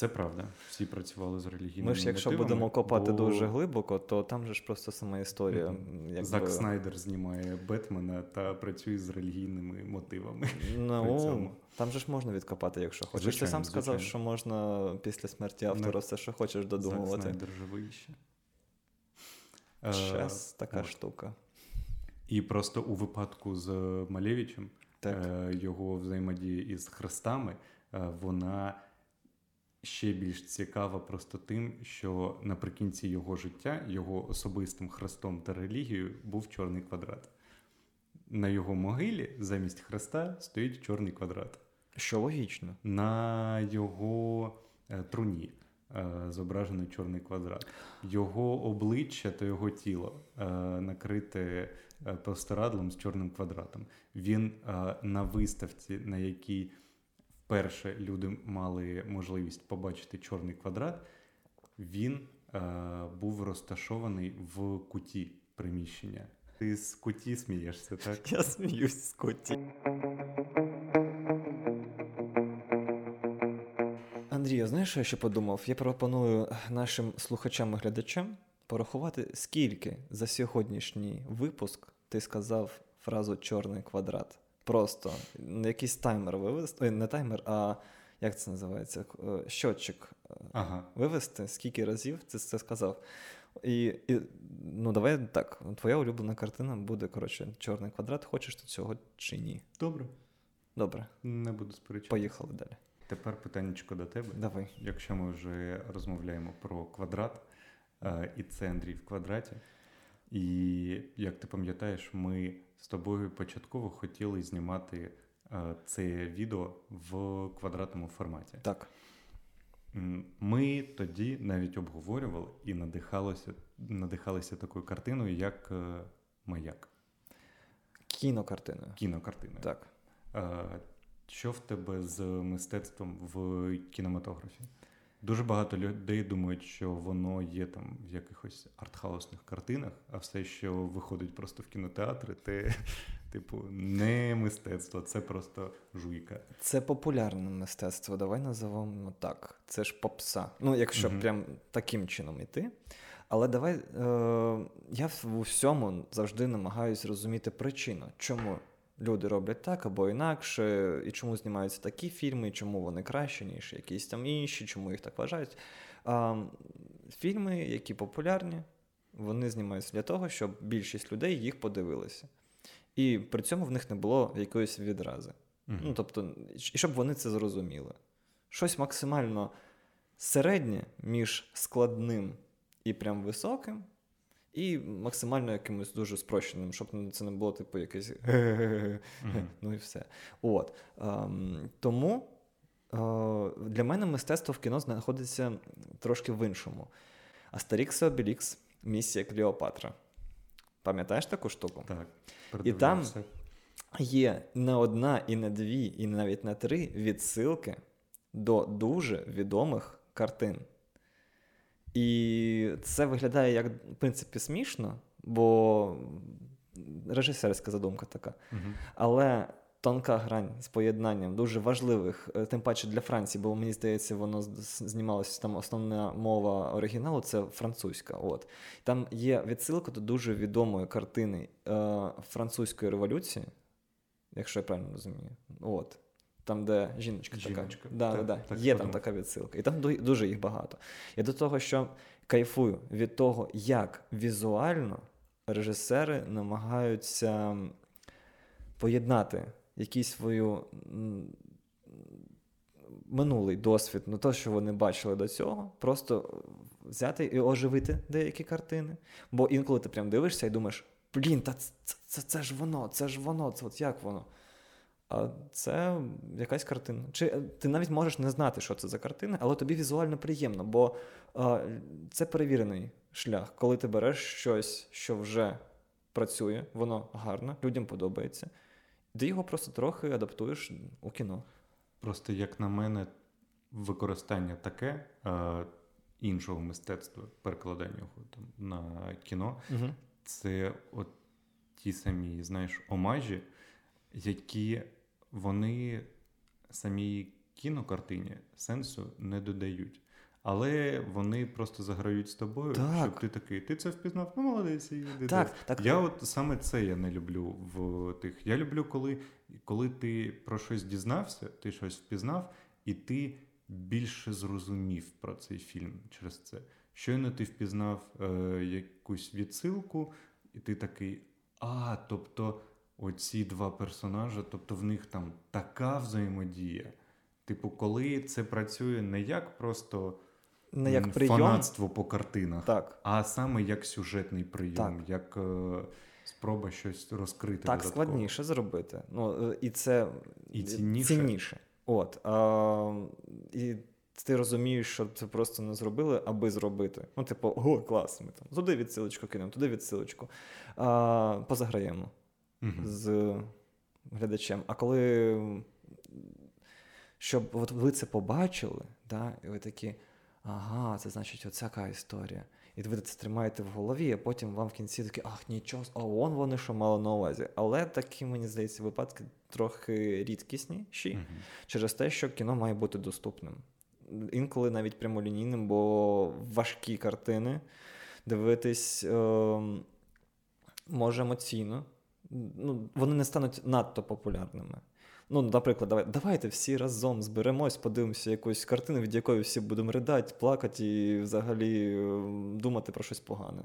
Це правда. Всі працювали з релігійними Ми ж, якщо мотивами, будемо копати бо дуже глибоко, то там же ж просто сама історія. Мгм. Якби... Зак Снайдер знімає Бетмена та працює з релігійними мотивами. Ну, там же ж можна відкопати, якщо хочеш. Ти Звичайно, сам сказав, звичайно. що можна після смерті автора Не- все, що хочеш Зак додумувати. Снайдер живий ще. Е, Щас така от. штука. І просто у випадку з Малевичем Так. е, його взаємодія із хрестами, е, вона ще більш цікава просто тим, що наприкінці його життя його особистим хрестом та релігією був чорний квадрат. На його могилі замість хреста стоїть чорний квадрат. Що логічно. На його е, труні е, зображений чорний квадрат. Його обличчя та його тіло е, накрите простирадлом з чорним квадратом. Він на виставці, на якій вперше люди мали можливість побачити чорний квадрат, він е, був розташований в куті приміщення. Ти з куті смієшся, так? [laughs] Я сміюсь з коті. Андрію, знаєш, що я ще подумав? Я пропоную нашим слухачам і глядачам порахувати, скільки за сьогоднішній випуск ти сказав фразу чорний квадрат. Просто якийсь таймер вивести. Ой, не таймер, а як це називається? Е, Щотчик е, Ага. вивести, скільки разів ти це сказав. І, і ну давай так, твоя улюблена картина буде, коротше, чорний квадрат. Хочеш ти цього чи ні? Добре, Добре, не буду сперечатися. поїхали далі. Тепер питаннячко до тебе. Давай. Якщо ми вже розмовляємо про квадрат, е, і це Андрій в квадраті. І як ти пам'ятаєш, ми з тобою початково хотіли знімати е, це відео в квадратному форматі. Так. Ми тоді навіть обговорювали і надихалися, надихалися такою картиною, як е, маяк, Кінокартиною. кінокартиною. Так. Е, Що в тебе з мистецтвом в кінематографі? Дуже багато людей думають, що воно є там в якихось артхаусних картинах, а все, що виходить просто в кінотеатри, це, [laughs] типу, не мистецтво, це просто жуйка. Це популярне мистецтво, давай називаємо так. Це ж попса. Ну, якщо Мгм. прям таким чином іти. Але давай е, я в усьому завжди намагаюся зрозуміти причину, чому люди роблять так або інакше, і чому знімаються такі фільми, і чому вони кращі, ніж якісь там інші, чому їх так вважають. А, фільми, які популярні, вони знімаються для того, щоб більшість людей їх подивилися. І при цьому в них не було якоїсь відрази. Мгм. Ну, тобто, і щоб вони це зрозуміли. Щось максимально середнє між складним і прям високим, і максимально якимось дуже спрощеним, щоб це не було, типу, якесь [laughs] ну і все. От. Ем, тому е, для мене мистецтво в кіно знаходиться трошки в іншому. Астерікс Обелікс, місія Клеопатра. Пам'ятаєш таку штуку? Так, І там. Є не одна, і не дві, і навіть не три відсилки до дуже відомих картин. І це виглядає як, в принципі, смішно, бо режисерська задумка така. Мгм. Але тонка грань з поєднанням дуже важливих, е, тим паче для Франції, бо мені здається, воно знімалося там основна мова оригіналу це французька. От. Там є відсилка до дуже відомої картини е, французької революції, якщо я правильно розумію. От. Там, де жіночка, Жіночка, така. Да, так, да, так Є там подумав. така відсилка. І там дуже їх багато. Я до того, що кайфую від того, як візуально режисери намагаються поєднати якийсь свою минулий досвід, ну те, що вони бачили до цього, просто взяти і оживити деякі картини. Бо інколи ти прям дивишся і думаєш, блін, та це, це, це, це ж воно, це ж воно, це от як воно. А це якась картина. Чи е, ти навіть можеш не знати, що це за картина, але тобі візуально приємно, бо а, це перевірений шлях, коли ти береш щось, що вже працює, воно гарно, людям подобається. Ти його просто трохи адаптуєш у кіно. Просто, як на мене, використання таке е, іншого мистецтва, перекладання його там на кіно, Угу. це от ті самі, знаєш, омажі, які вони самій кінокартині сенсу не додають. Але вони просто заграють з тобою, Так. щоб ти такий, ти це впізнав, ну молодець, іди Так, так. Я от саме це я не люблю в тих. Я люблю, коли, коли ти про щось дізнався, ти щось впізнав, і ти більше зрозумів про цей фільм через це. Щойно ти впізнав е, якусь відсилку, і ти такий, а, тобто оці два персонажі, тобто в них там така взаємодія. Типу, коли це працює не як просто Не як прийом. фанатство по картинах, Так. а саме як сюжетний прийом, Так. як е, спроба щось розкрити. Так додатково. складніше зробити. Ну, е, і це І цінніше. цінніше. От. А, і ти розумієш, що це просто не зробили, аби зробити. Ну, типу, о, клас, ми там туди відсилочку кинемо, туди відсилочку. А, позаграємо З глядачем. А коли щоб от ви це побачили, да, і ви такі, ага, це значить оця історія. І ви це тримаєте в голові, а потім вам в кінці такі, ах, нічого, а он вони що мали на увазі. Але такі, мені здається, випадки трохи рідкісніші Мгм. через те, що кіно має бути доступним. Інколи навіть прямолінійним, бо важкі картини дивитись е, може емоційно. Ну, вони не стануть надто популярними. Ну, наприклад, давай, давайте всі разом зберемось, подивимося якусь картину, від якої всі будемо ридати, плакати і взагалі е, думати про щось погане.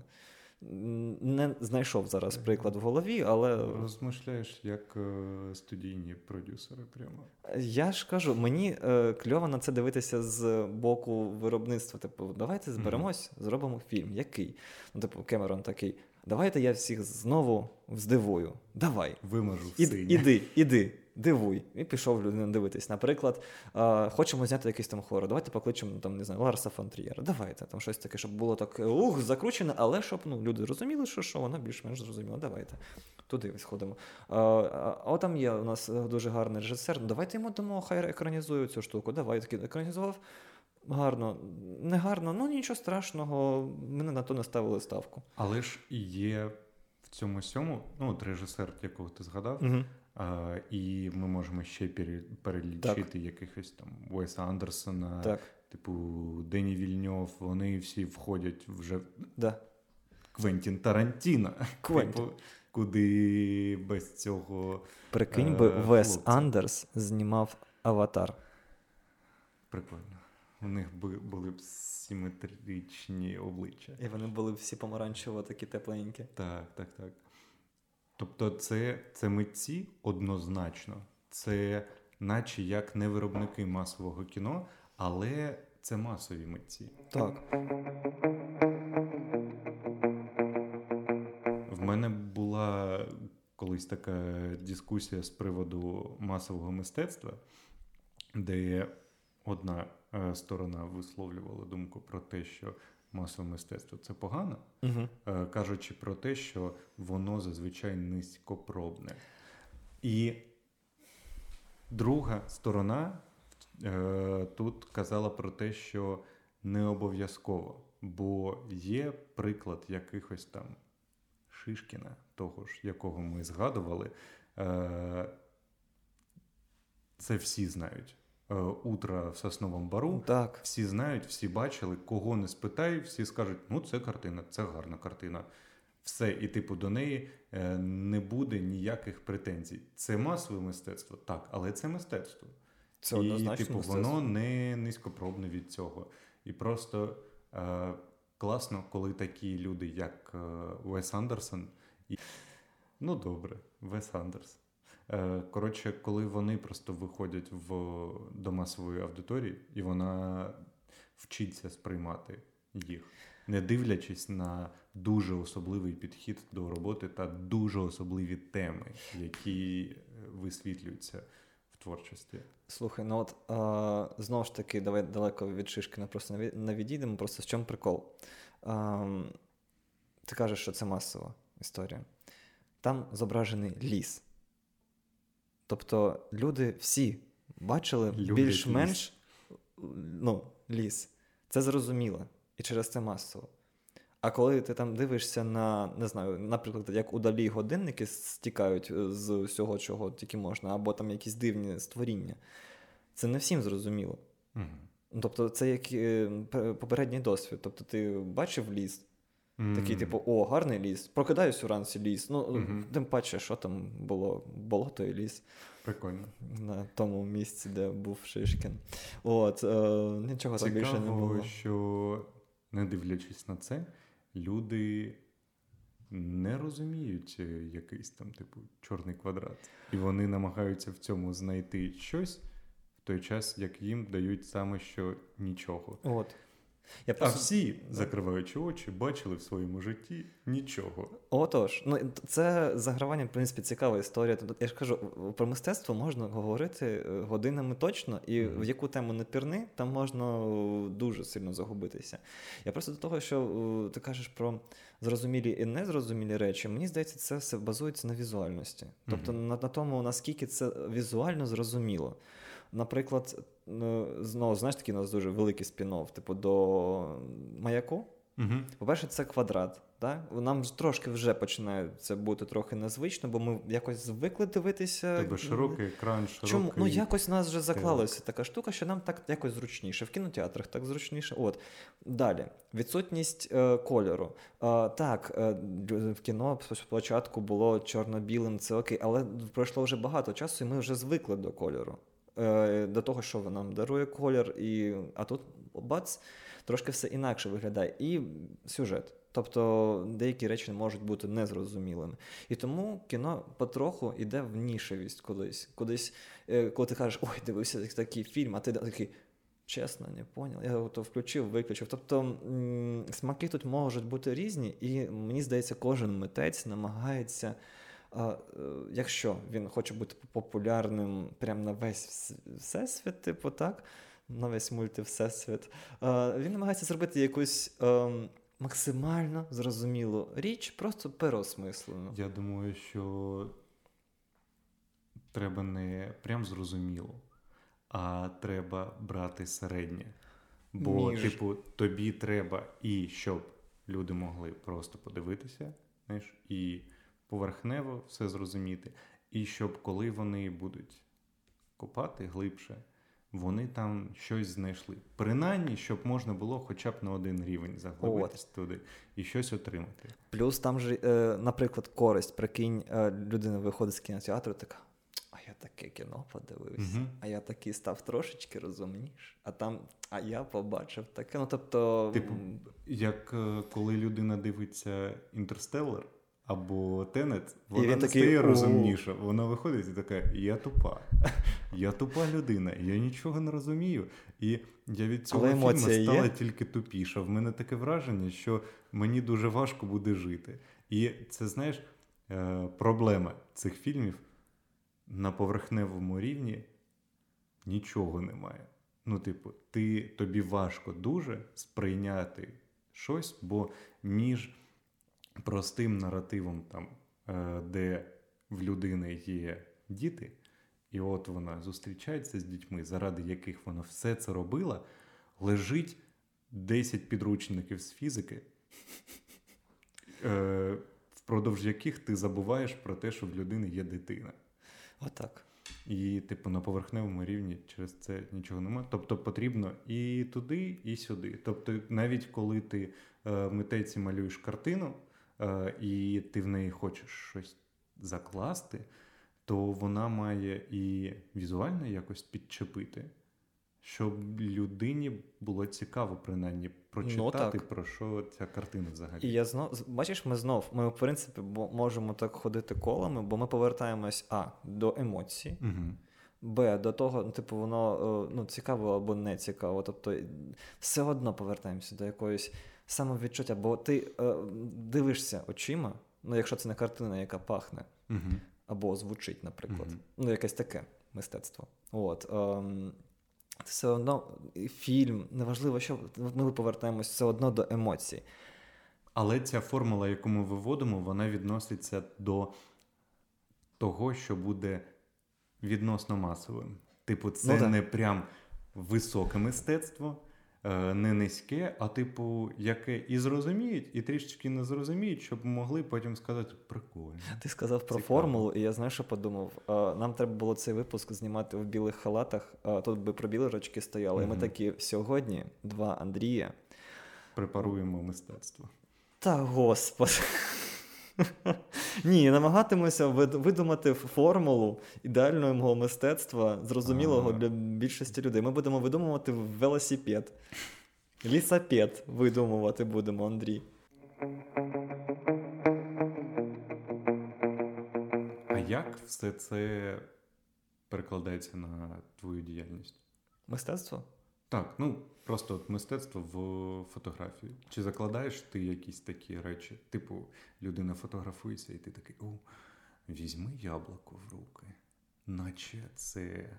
Не знайшов зараз приклад в голові, але Розмишляєш як е, студійні продюсери прямо. Я ж кажу, мені е, кльово на це дивитися з боку виробництва. Типу, давайте зберемось, зробимо фільм. Який? Ну, типу, Кемерон такий. Давайте я всіх знову здивую. Давай. Вимажу в І, іди, іди, дивуй. І пішов людина дивитись. Наприклад, е, хочемо зняти якийсь там хорор. Давайте покличемо там, не знаю, Ларса фон Трієра. Давайте там щось таке, щоб було так ух, закручене, але щоб ну, люди розуміли, що, що воно більш-менш зрозуміло. Давайте. Туди сходимо. А, а, а там є у нас е, дуже гарний режисер. Ну, давайте йому дамо, хай екранізує цю штуку. Давай такий екранізував. Гарно, не гарно, ну нічого страшного. Мене на то не ставили ставку. Але ж є в цьому сьому, ну, от режисер, якого ти згадав, Угу. а, і ми можемо ще пере- перелічити якихось там Уеса Андерсона, Так, типу Дені Вільньов, вони всі входять вже в да. Квентін Тарантіно. [laughs] Квентін. Типу, куди без цього Прикинь би, Е, Вес. Андерс знімав аватар. прикольно. У них були б симетричні обличчя. І вони були всі помаранчево такі тепленькі. Так, так, так. Тобто, це, це митці однозначно. Це наче як не виробники масового кіно, але це масові митці. Так. В мене була колись така дискусія з приводу масового мистецтва, де одна сторона висловлювала думку про те, що масове мистецтво це погано, Угу. е, кажучи про те, що воно зазвичай низькопробне. І друга сторона е, тут казала про те, що не обов'язково, бо є приклад якихось там Шишкіна, того ж, якого ми згадували. Е, це всі знають. Е, Утро в Сосновому Бару. Так. Всі знають, всі бачили, кого не спитай, всі скажуть, ну це картина, це гарна картина. Все, і типу до неї е, не буде ніяких претензій. Це масове мистецтво, так, але це мистецтво. Це і, однозначно. типу, мистецтво. воно не низькопробне від цього. І просто е, класно, коли такі люди, як е, Вес Андерсон, і... ну добре, Вес Андерс. Е, коротше, коли вони просто виходять в, до масової аудиторії, і вона вчиться сприймати їх, не дивлячись на дуже особливий підхід до роботи та дуже особливі теми, які е, висвітлюються в творчості. Слухай, ну от а, знову ж таки, давай далеко від просто не від- не відійдемо. Просто в чому прикол? А, ти кажеш, що це масова історія. Там зображений ліс. Тобто люди всі бачили Люблять більш-менш ну, ліс. Це зрозуміло. І через це масово. А коли ти там дивишся на, не знаю, наприклад, як удалі годинники стікають е, з усього, чого тільки можна, або там якісь дивні створіння, Це не всім зрозуміло. Угу. Тобто, це як е, попередній досвід. Тобто, ти бачив ліс, mm. такий, типу, о, гарний ліс. Прокидаюсь уранці ліс. Ну, mm-hmm. тим паче, що там було болото і ліс. Прикольно. На тому місці, де був Шишкін. От, е, Нічого там більше не було. що, не дивлячись на це, люди не розуміють е, якийсь там, типу, чорний квадрат. І вони намагаються в цьому знайти щось в той час, як їм дають саме що нічого. От. Я просто... А всі, закриваючи очі, бачили в своєму житті нічого. Отож, ну це загравання, в принципі, цікава історія. Я ж кажу, про мистецтво можна говорити е, годинами точно, і mm-hmm. в яку тему не пірни, там можна е, дуже сильно загубитися. Я просто до того, що е, ти кажеш про зрозумілі і незрозумілі речі, мені здається, це все базується на візуальності. Тобто mm-hmm. на, на тому, наскільки це візуально зрозуміло. Наприклад, знову знаєш, такий у нас дуже великий спін-офф, типу до маяку. Угу. По-перше, це квадрат. Так? Нам трошки вже починає це бути трохи незвично, бо ми якось звикли дивитися. Тебе широкий екран, широкий... Чому? Ну якось у нас вже заклалася така штука, що нам так якось зручніше. В кінотеатрах так зручніше. От Далі, відсутність е, кольору. Е, так, е, в кіно спочатку було чорно-білим, це окей, але пройшло вже багато часу, і ми вже звикли до кольору. Е, до того, що нам дарує колір, і, а тут бац, трошки все інакше виглядає. І сюжет. Тобто деякі речі можуть бути незрозумілими. І тому кіно потроху йде в нішевість колись. Кудись, е, коли ти кажеш, ой, дивився такий фільм, а ти такий. Чесно, не поняв. Я то включив, виключив. Тобто м- смаки тут можуть бути різні, і мені здається, кожен митець намагається а, е, Якщо він хоче бути популярним прямо на весь всесвіт, типу так, на весь мультивсесвіт, він намагається зробити якусь ем, максимально зрозумілу річ, просто переосмислену. Я думаю, що треба не прям зрозуміло, а треба брати середнє. Бо, Ніж. типу, тобі треба і щоб люди могли просто подивитися, знаєш, і поверхнево все зрозуміти, і щоб коли вони будуть копати глибше, вони там щось знайшли. Принаймні, щоб можна було хоча б на один рівень заглибитись туди і щось отримати. Плюс там же, е, наприклад, користь, прикинь, е, людина виходить з кінотеатру, така. А я таке кіно подивився, uh а я такий став трошечки розумніш. А там, а я побачив таке. Ну тобто, типу, як е, коли людина дивиться інтерстеллар, або Тенет, вона не такий, стає розумніша. Вона виходить і така: я тупа, я тупа людина, я нічого не розумію. І я від цього фільму стала є? тільки тупіша. В мене таке враження, що мені дуже важко буде жити. І це, знаєш, е, проблема цих фільмів на поверхневому рівні нічого немає. Ну, типу, ти, тобі важко дуже сприйняти щось, бо між простим наративом, там, е, де в людини є діти, і от вона зустрічається з дітьми, заради яких вона все це робила, лежить 10 підручників з фізики, е, впродовж яких ти забуваєш про те, що в людини є дитина. Отак. І, типу, на поверхневому рівні через це нічого немає. Тобто потрібно і туди, і сюди. Тобто, навіть коли ти е, митець малюєш картину, і ти в неї хочеш щось закласти, то вона має і візуально якось підчепити, щоб людині було цікаво, принаймні, прочитати, ну, про що ця картина взагалі. І я знов бачиш, ми знов ми, в принципі, можемо так ходити колами, бо ми повертаємось А до емоцій. Угу. Б, до того, ну, типу, воно е, ну, цікаво або не цікаво. Тобто все одно повертаємося до якоїсь самовідчуття, бо ти е, дивишся очима, ну якщо це не картина, яка пахне, угу. або звучить, наприклад. Угу. Ну, якесь таке мистецтво. От. Е, все одно фільм, неважливо, що ми повертаємось все одно до емоцій. Але ця формула, яку ми виводимо, вона відноситься до того, що буде відносно масовим. Типу, це ну, не прям високе мистецтво, не низьке, а типу, яке і зрозуміють, і трішечки не зрозуміють, щоб могли потім сказати прикольно. Ти сказав про Цікаво. формулу, і я знаю, що подумав. Е, Нам треба було цей випуск знімати в білих халатах. а Тут би про білі рочки стояли. І ми такі сьогодні два Андрія. Препаруємо мистецтво. Та господи. Ні, намагатимуся видумати формулу ідеального мистецтва, зрозумілого для більшості людей. Ми будемо видумувати велосипед. Лісапед видумувати будемо, Андрій. А як все це перекладається на твою діяльність? Мистецтво? Так, ну просто от мистецтво в фотографії. Чи закладаєш ти якісь такі речі? Типу, людина фотографується, і ти такий: о, візьми яблуко в руки, наче це.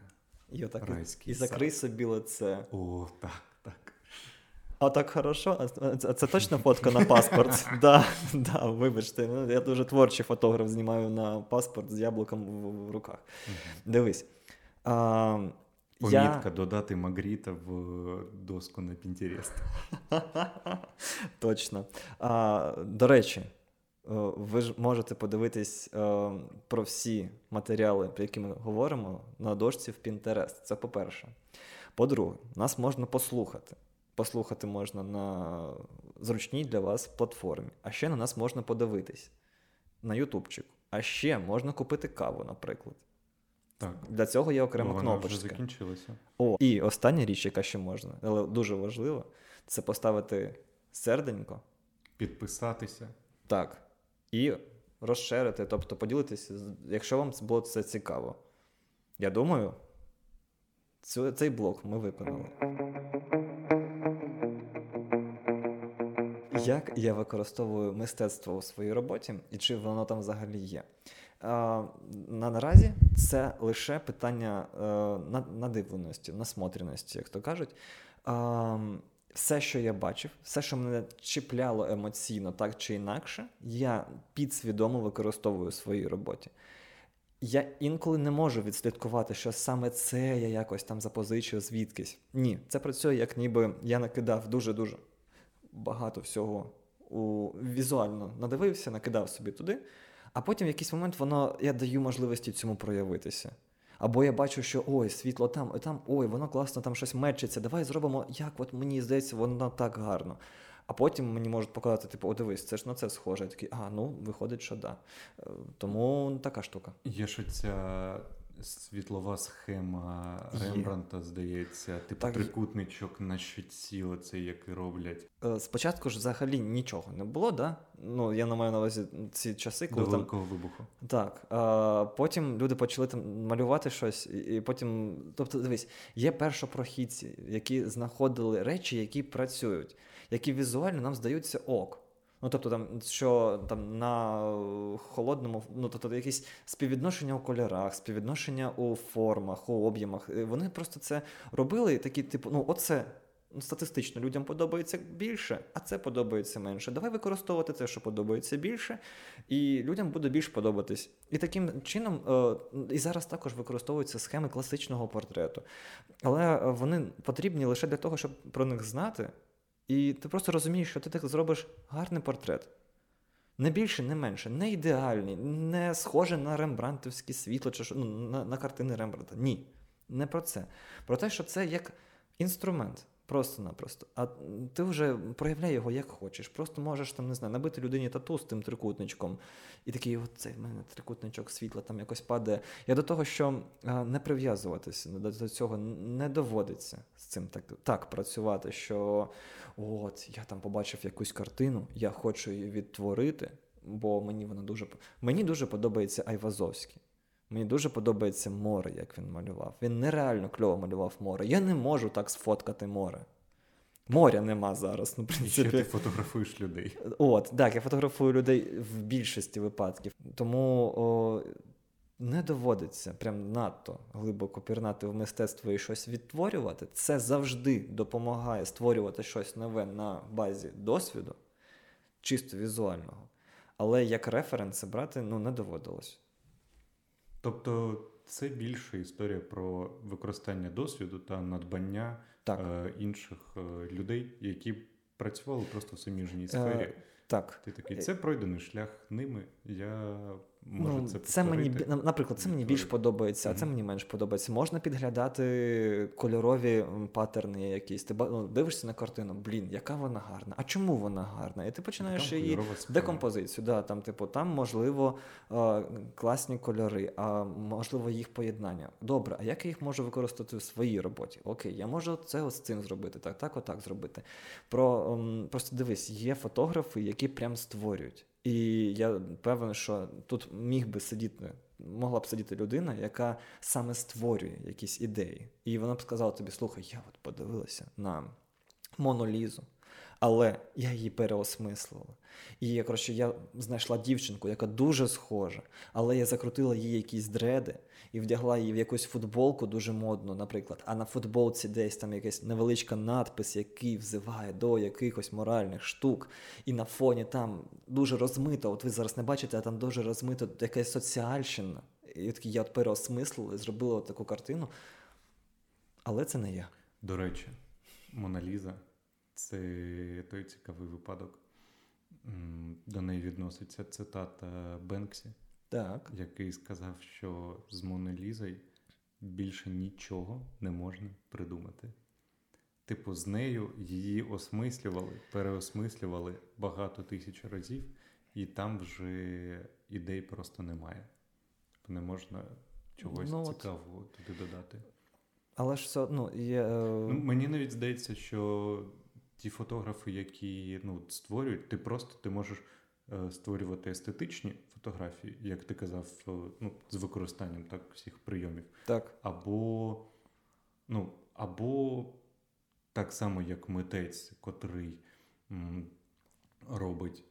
І отак Райський і закрий сад. собі лице. О, так, так. А так хорошо? А це, це точно фотка на паспорт? [laughs] да, да, вибачте. ну, Я дуже творчий фотограф, знімаю на паспорт з яблуком в, в руках. Дивись. А, Помітка я... додати Магріта в доску на Пінтерест. [laughs] Точно. А, до речі, е, ви ж можете подивитись е, про всі матеріали, про які ми говоримо, на дошці в Pinterest. Це по-перше. По-друге, нас можна послухати. Послухати можна на зручній для вас платформі. А ще на нас можна подивитись на Ютубчик. А ще можна купити каву, наприклад. Так. Для цього є окрема Бо вона вже кнопочка. закінчилася. О, і остання річ, яка ще можна, але дуже важлива, це поставити серденько, Підписатися. так, і розширити, тобто поділитися, якщо вам було це цікаво. Я думаю, цей блок ми виконали. Як я використовую мистецтво у своїй роботі і чи воно там взагалі є? А, на наразі це лише питання е, надивленості, насмотреності, як то кажуть. Все, що я бачив, все, що мене чіпляло емоційно, так чи інакше, я підсвідомо використовую у своїй роботі. Я інколи не можу відслідкувати, що саме це я якось там запозичив звідкись. Ні, це працює, як ніби я накидав дуже-дуже багато всього у візуально надивився, накидав собі туди, а потім в якийсь момент воно я даю можливості цьому проявитися. Або я бачу, що ой, світло там, і там, ой, воно класно, там щось мечиться. Давай зробимо, як от мені здається, воно так гарно. А потім мені можуть показати, типу, о, дивись, це ж на це схоже. Я такий, а, ну, виходить, що да. Е, Тому така штука. Є ж ця світлова схема Рембранта, здається, типу Так, трикутничок на щитці, оцей, який роблять Е, Спочатку ж взагалі нічого не було, да? Ну, я не маю на увазі ці часи, до коли там великого вибуху. Так. А потім люди почали там малювати щось, і потім. Тобто, дивись, є першопрохідці, які знаходили речі, які працюють, які візуально нам здаються ок. Ну, тобто, там, що там на е, холодному, ну тобто якісь співвідношення у кольорах, співвідношення у формах, у об'ємах. Е, Вони просто це робили, такі, типу, ну, оце статистично людям подобається більше, а це подобається менше. Давай використовувати те, що подобається більше, і людям буде більш подобатись. І таким чином, е, і зараз також використовуються схеми класичного портрету. Але вони потрібні лише для того, щоб про них знати. І ти просто розумієш, що ти так зробиш гарний портрет. Не більше, не менше, не ідеальний, не схоже на рембрантовське світло чи ну, на, на картини Рембранта. Ні. Не про це. Про те, що це як інструмент. Просто-напросто. А ти вже проявляй його як хочеш. Просто можеш там, не знаю, набити людині тату з тим трикутничком. І такий, от цей в мене трикутничок світла там якось падає. Я до того, що не прив'язуватися до, цього не доводиться з цим так, так працювати, що от я там побачив якусь картину, я хочу її відтворити, бо мені вона дуже мені дуже подобається Айвазовський. Мені дуже подобається море, як він малював. Він нереально кльово малював море. Я не можу так сфоткати море. Моря нема зараз, ну, в І ще ти фотографуєш людей. От, так, я фотографую людей в більшості випадків. Тому о, не доводиться прям надто глибоко пірнати в мистецтво і щось відтворювати. Це завжди допомагає створювати щось нове на базі досвіду, чисто візуального. Але як референс це брати ну, не доводилось. Тобто це більше історія про використання досвіду та надбання Так. е, інших е, людей, які працювали просто в суміжній сфері. Е, так. Ти такий, це пройдений шлях ними. Я можу ну, це це мені повторити, наприклад, це мені більш подобається, а це мені менш подобається. Можна підглядати кольорові м, паттерни якісь. Ти ну, дивишся на картину, блін, яка вона гарна. А чому вона гарна? І ти починаєш Там її декомпозицію. Да, там, типу, там можливо класні кольори, а можливо їх поєднання. Добре, а як я їх можу використати в своїй роботі? Окей, я можу це ось цим зробити, так, так, отак зробити. Про просто дивись, є фотографи, які прям створюють. І я певен, що тут міг би сидіти, могла б сидіти людина, яка саме створює якісь ідеї. І вона б сказала тобі: слухай, я от подивилася на Монолізу, але я її переосмислила. І я, коротше, я знайшла дівчинку, яка дуже схожа, але я закрутила їй якісь дреди і вдягла її в якусь футболку дуже модну, наприклад. А на футболці десь там якась невеличка надпис, який взиває до якихось моральних штук. І на фоні там дуже розмито. От ви зараз не бачите, а там дуже розмито якась соціальщина. І такий я от переосмислила і зробила от таку картину. Але це не я. До речі, Моналіза це той цікавий випадок. До неї відноситься цитата Бенксі, Так. який сказав, що з Моналізою більше нічого не можна придумати. Типу, з нею її осмислювали, переосмислювали багато тисяч разів, і там вже ідей просто немає. Не можна чогось Ну, от. цікавого туди додати. Але ж все є. е, Ну, мені навіть здається, що ті фотографи, які ну, створюють, ти просто ти можеш е, створювати естетичні фотографії, як ти казав, е, ну, з використанням так всіх прийомів. Так. Або, ну, або так само, як митець, котрий м, робить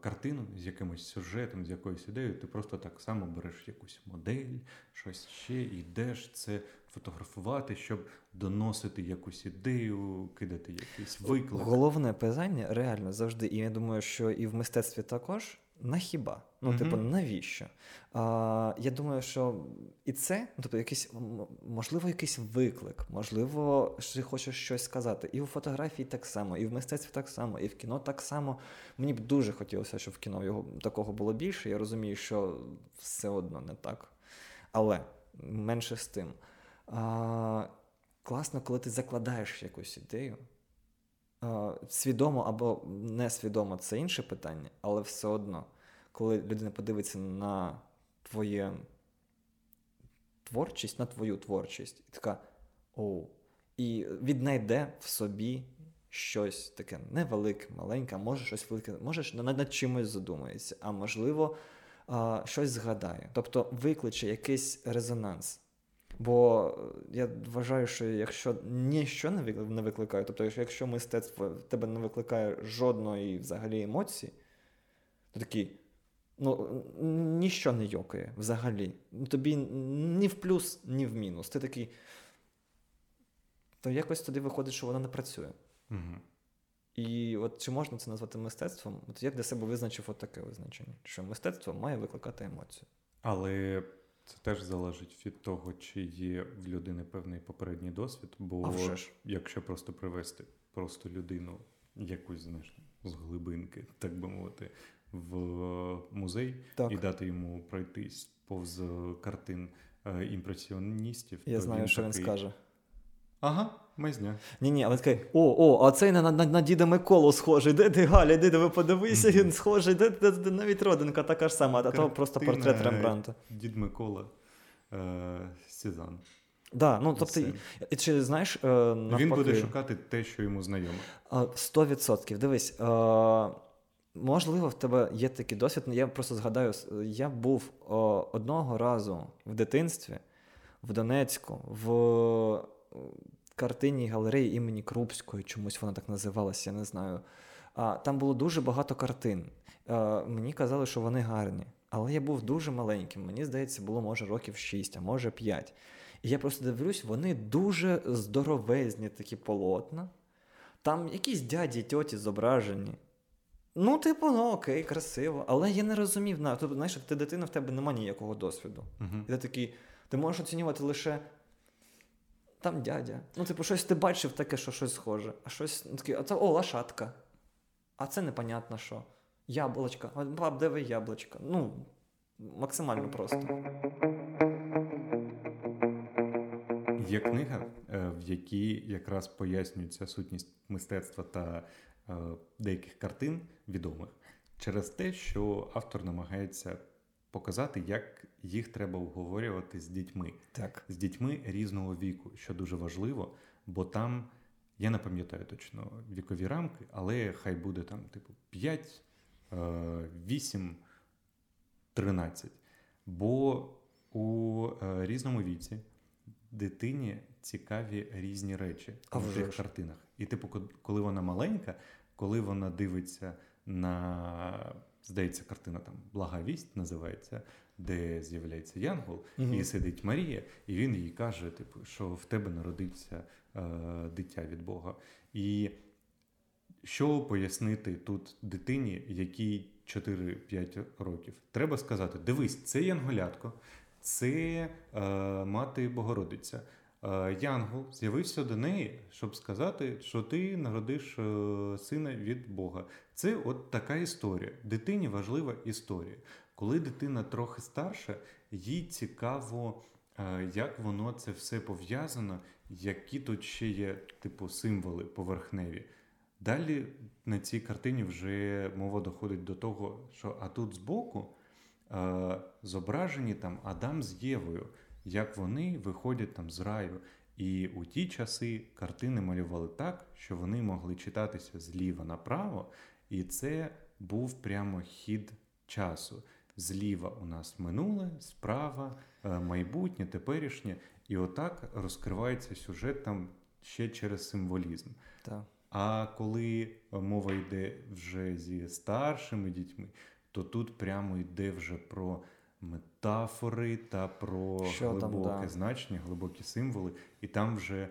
картину з якимось сюжетом, з якоюсь ідеєю, ти просто так само береш якусь модель, щось ще, йдеш це фотографувати, щоб доносити якусь ідею, кидати якийсь виклик. Головне питання реально завжди, і я думаю, що і в мистецтві також. На хіба? Ну, Мгм. типу, навіщо? А, я думаю, що і це, ну, тобто, якийсь, можливо, якийсь виклик, можливо, що ти хочеш щось сказати. І в фотографії так само, і в мистецтві так само, і в кіно так само. Мені б дуже хотілося, щоб в кіно його такого було більше. Я розумію, що все одно не так. Але менше з тим. А, класно, коли ти закладаєш якусь ідею. А, свідомо або несвідомо це інше питання, але все одно, коли людина подивиться на твоє творчість, на твою творчість, і така оу, і віднайде в собі щось таке невелике, маленьке, може щось велике, може над, над чимось задумається, а можливо, щось згадає. Тобто викличе якийсь резонанс. Бо е, я вважаю, що якщо ніщо не викликає, тобто якщо- мистецтво в тебе не викликає жодної взагалі емоції, то такий, ну, ніщо не йокає взагалі. Тобі ні в плюс, ні в мінус. Ти такий. То якось тоді виходить, що воно не працює. Мгм. І от чи можна це назвати мистецтвом? От я для себе визначив от таке визначення, що мистецтво має викликати емоцію. Але це теж залежить від того, чи є в людини певний попередній досвід. Бо якщо просто привести просто людину якусь знаєш, з глибинки, так би мовити, в музей Так. і дати йому пройтись повз картин е, імпресіоністів, Я то знаю, що він скаже. Ага, мазня. Ні, ні, але такий, о, о, а цей на, на, на діда Миколу схожий. Де ти, Галя, де ви подивися, він схожий, де, де, де навіть родинка така ж сама, а то просто портрет Рембранта. Дід Микола е, Сезанн. Да, ну, тобто, чи знаєш, е, навпаки, Він буде шукати те, що йому знайоме. А, 100%. Дивись, е, можливо, в тебе є такий досвід. Я просто згадаю, я був е, одного разу в дитинстві в Донецьку, в картинній галереї імені Крупської, чомусь вона так називалася, я не знаю. А, там було дуже багато картин. Е, мені казали, що вони гарні. Але я був дуже маленьким. Мені здається, було може років 6, а може 5. І я просто дивлюсь, вони дуже здоровезні такі полотна. Там якісь дяді тьоті зображені. Ну, типу, ну окей, красиво. Але я не розумів, тобто, знаєш, ти дитина, в тебе немає ніякого досвіду. Угу. І ти такий, ти можеш оцінювати лише там дядя. Ну, типу, щось ти бачив таке, що щось схоже. А щось ну, таке, а це о, лошадка. А це непонятно що. Яблочко. А, Баб, де ви яблучко? Ну, максимально просто. Є книга, е, в якій якраз пояснюється сутність мистецтва та е, деяких картин відомих через те, що автор намагається показати, як їх треба обговорювати з дітьми, Так. з дітьми різного віку, що дуже важливо, бо там я не пам'ятаю точно вікові рамки, але хай буде там, типу, 5, 8, 13. Бо у е, різному віці дитині цікаві різні речі А в тих картинах. І, типу, коли вона маленька, коли вона дивиться на, здається, картина там Блага вість називається, де з'являється Янгол, Мгм. і сидить Марія, і він їй каже, типу, що в тебе народиться е, дитя від Бога. І що пояснити тут дитині, якій 4-5 років? Треба сказати: дивись, це Янголятко, це е, мати Богородиця. Е, Янгол з'явився до неї, щоб сказати, що ти народиш е, сина від Бога. Це от така історія. Дитині важлива історія. Коли дитина трохи старша, їй цікаво, е, як воно це все пов'язано, які тут ще є типу символи поверхневі. Далі на цій картині вже мова доходить до того, що а тут збоку зображені там Адам з Євою, як вони виходять там з раю. І у ті часи картини малювали так, що вони могли читатися зліва направо, і це був прямо хід часу. Зліва у нас минуле, справа, е, майбутнє, теперішнє. І отак розкривається сюжет там ще через символізм. Так. А коли мова йде вже зі старшими дітьми, то тут прямо йде вже про метафори та про Що там, глибоке да. значення, глибокі символи, і там вже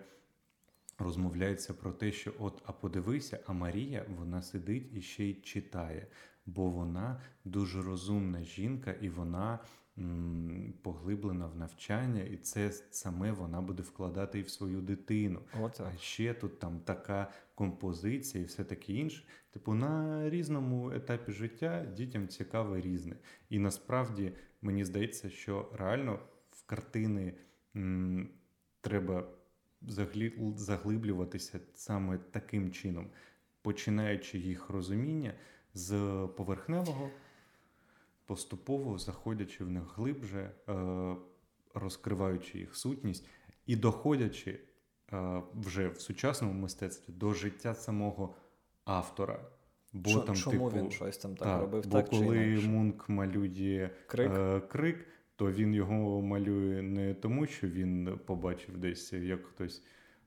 розмовляється про те, що от, а подивися, а Марія вона сидить і ще й читає, бо вона дуже розумна жінка, і вона м, поглиблена в навчання, і це саме вона буде вкладати і в свою дитину. Отак. А ще тут там така композиція і все таке інше. Типу, на різному етапі життя дітям цікаве різне. І насправді мені здається, що реально в картини м, треба заглі- заглиблюватися саме таким чином, починаючи їх розуміння з поверхневого, поступово заходячи в них глибше, е, розкриваючи їх сутність і доходячи е, вже в сучасному мистецтві до життя самого автора. Бо Чо- там, чому типу, він щось там так, так, робив, бо так чи коли інакше? Мунк малює Крик? Е, крик, то він його малює не тому, що він побачив десь, як хтось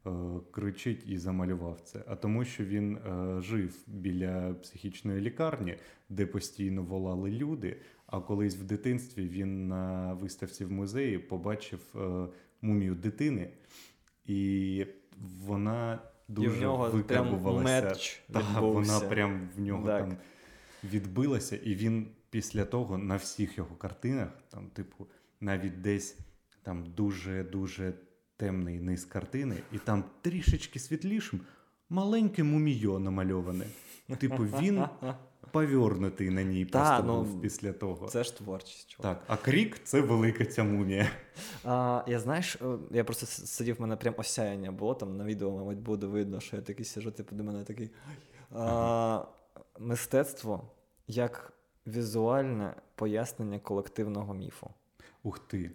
е, кричить і замалював це, а тому, що він е, жив біля психічної лікарні, де постійно волали люди. А колись в дитинстві він на виставці в музеї побачив е, мумію дитини, і вона дуже І в нього прям меч Та, вона прям в нього Так. там відбилася, і він після того на всіх його картинах, там, типу, навіть десь там дуже-дуже темний низ картини, і там трішечки світлішим маленьке мумійо намальоване. Типу, він повернутий на ній Та, просто ну, був після того. Це ж творчість. чувак. Так, а крік це велика ця мумія. А, я знаєш, е, я просто сидів, в мене прям осяяння було там на відео, мабуть, буде видно, що я такий сижу, типу до мене такий. А, мистецтво як візуальне пояснення колективного міфу. Ух ти.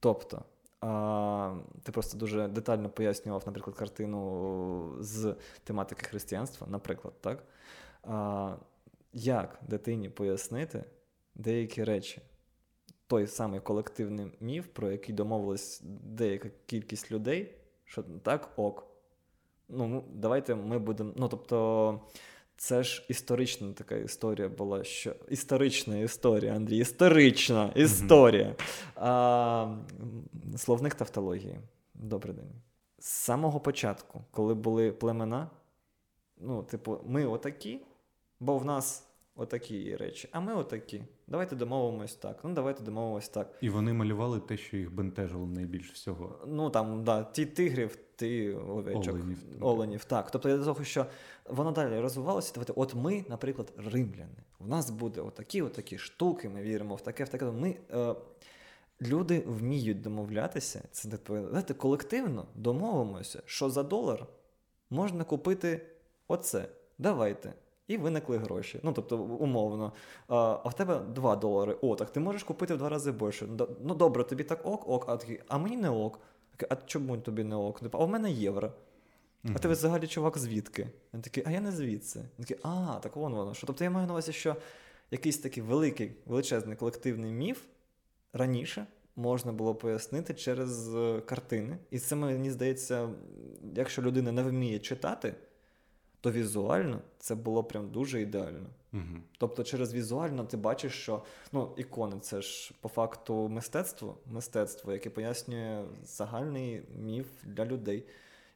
Тобто, а, ти просто дуже детально пояснював, наприклад, картину з тематики християнства, наприклад, так? А, як дитині пояснити деякі речі? Той самий колективний міф, про який домовилась деяка кількість людей, що так ок. Ну, давайте ми будемо. Ну, тобто, це ж історична така історія була, що історична історія, Андрій, історична історія. А, словник тавтології. Добрий день. З самого початку, коли були племена, ну, типу, ми отакі, бо в нас отакі речі, а ми отакі. Давайте домовимось так. Ну, давайте домовимось так. І вони малювали те, що їх бентежило найбільш всього. Ну там, да, ті тигрів, ти овечок. Оленів. Оленів, так. Тобто я до того, що воно далі розвивалося. Давайте, от ми, наприклад, римляни. У нас буде отакі, отакі штуки, ми віримо в таке, в таке. Ми, е, люди вміють домовлятися. Це знаєте, колективно домовимося, що за долар можна купити оце. Давайте. І виникли гроші. Ну, тобто, умовно. А, а в тебе 2 долари. О, так ти можеш купити в два рази більше. Ну добре, тобі так ок, ок, а а мені не ок. А чому тобі не ок? Типу, А в мене євро. А ти взагалі чувак звідки? Він такий, а я не звідси. Він такий, а, так вон воно. Що. Тобто я маю на увазі, що якийсь такий великий, величезний колективний міф раніше можна було пояснити через е, картини. І це мені здається, якщо людина не вміє читати, то візуально це було прям дуже ідеально. Угу. Тобто, через візуально ти бачиш, що ну, ікони це ж по факту мистецтво, мистецтво, яке пояснює загальний міф для людей.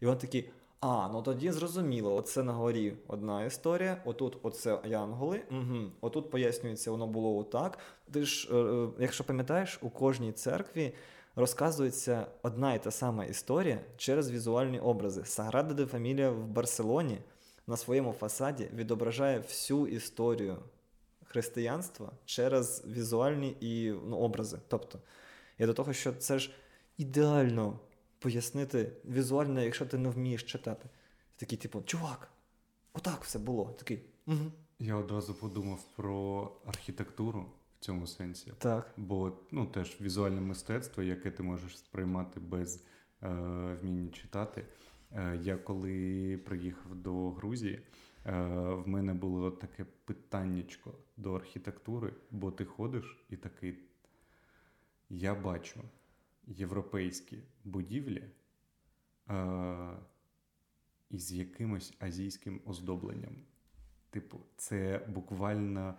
І він такий. А, ну тоді зрозуміло, оце на горі одна історія, отут оце янголи, угу. отут пояснюється, воно було отак. Ти ж, е, е, якщо пам'ятаєш, у кожній церкві розказується одна і та сама історія через візуальні образи. Саграда де Фамілія в Барселоні на своєму фасаді відображає всю історію християнства через візуальні і ну, образи. Тобто, я до того, що це ж ідеально пояснити візуально, якщо ти не вмієш читати. Ти такий, типу, чувак, отак все було. Такий. Угу. Я одразу подумав про архітектуру в цьому сенсі. Так. Бо ну, теж візуальне мистецтво, яке ти можеш сприймати без е, вміння читати. Е, я коли приїхав до Грузії, е, в мене було таке питаннячко до архітектури, бо ти ходиш і такий. Я бачу європейські будівлі е, із якимось азійським оздобленням. Типу, це буквально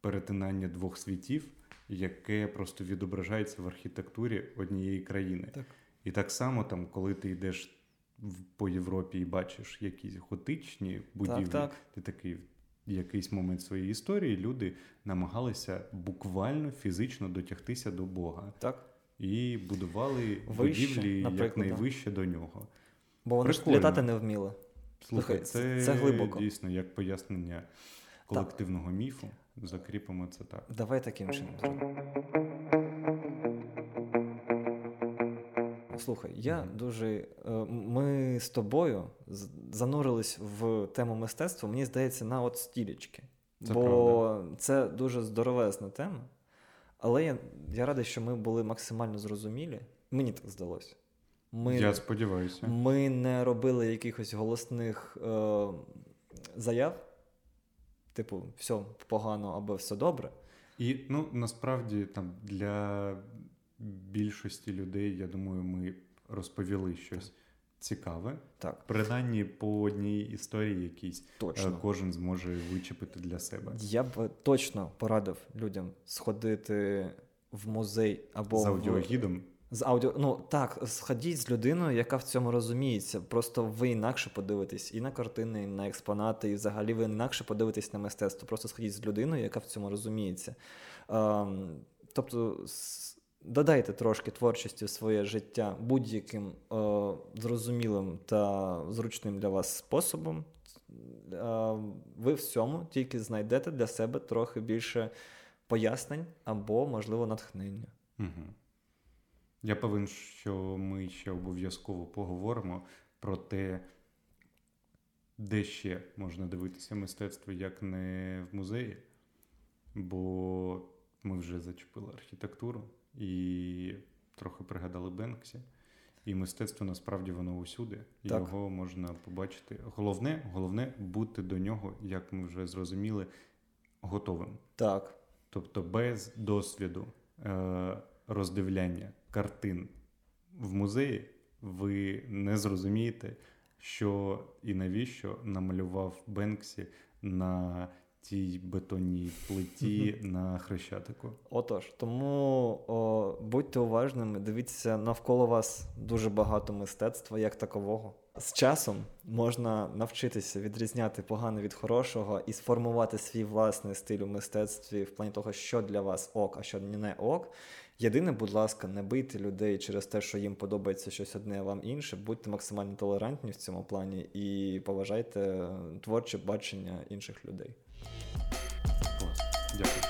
перетинання двох світів, яке просто відображається в архітектурі однієї країни. Так. І так само, там, коли ти йдеш по Європі і бачиш якісь готичні будівлі, так. ти такий в якийсь момент своєї історії люди намагалися буквально фізично дотягтися до Бога Так. і будували Вище, будівлі якнайвище до нього. Бо вони ж літати не вміли. Слухай, це, це глибоко. дійсно як пояснення колективного міфу. Закріпимо це так. Давай таким чином. Слухай, я дуже. е, Ми з тобою занурились в тему мистецтва, мені здається, на от стілечки. Це Бо правда. це дуже здоровезна тема. Але я, я радий, що ми були максимально зрозумілі. Мені так здалося. Ми, Я сподіваюся. ми не робили якихось голосних е, заяв, типу, все погано або все добре. І ну насправді там для більшості людей, я думаю, ми розповіли щось цікаве. Так, Принаймні по одній історії якійсь е, точно. кожен зможе вичепити для себе. Я б точно порадив людям сходити в музей або З в- аудіогідом. з аудіо. Ну так, сходіть з людиною, яка в цьому розуміється. Просто ви інакше подивитесь і на картини, і на експонати, і взагалі ви інакше подивитесь на мистецтво. Просто сходіть з людиною, яка в цьому розуміється. Ем, тобто. Додайте трошки творчості в своє життя будь-яким е, зрозумілим та зручним для вас способом. Е, ви в цьому тільки знайдете для себе трохи більше пояснень або, можливо, натхнення. Угу. Я певен, що ми ще обов'язково поговоримо про те, де ще можна дивитися мистецтво, як не в музеї, бо ми вже зачепили архітектуру і трохи пригадали Бенксі. І мистецтво насправді воно усюди, Так. його можна побачити. Головне, головне бути до нього, як ми вже зрозуміли, готовим. Так, Тобто без досвіду е, роздивляння картин в музеї ви не зрозумієте, що і навіщо намалював Бенксі на тій бетонній плиті на Хрещатику. отож, тому о, будьте уважними, дивіться навколо вас дуже багато мистецтва як такового. з часом можна навчитися відрізняти погане від хорошого і сформувати свій власний стиль у мистецтві в плані того, що для вас ок, а що не ок. Єдине, будь ласка, не бийте людей через те, що їм подобається щось одне, а вам інше. Будьте максимально толерантні в цьому плані і поважайте творче бачення інших людей. Клас. Дякую.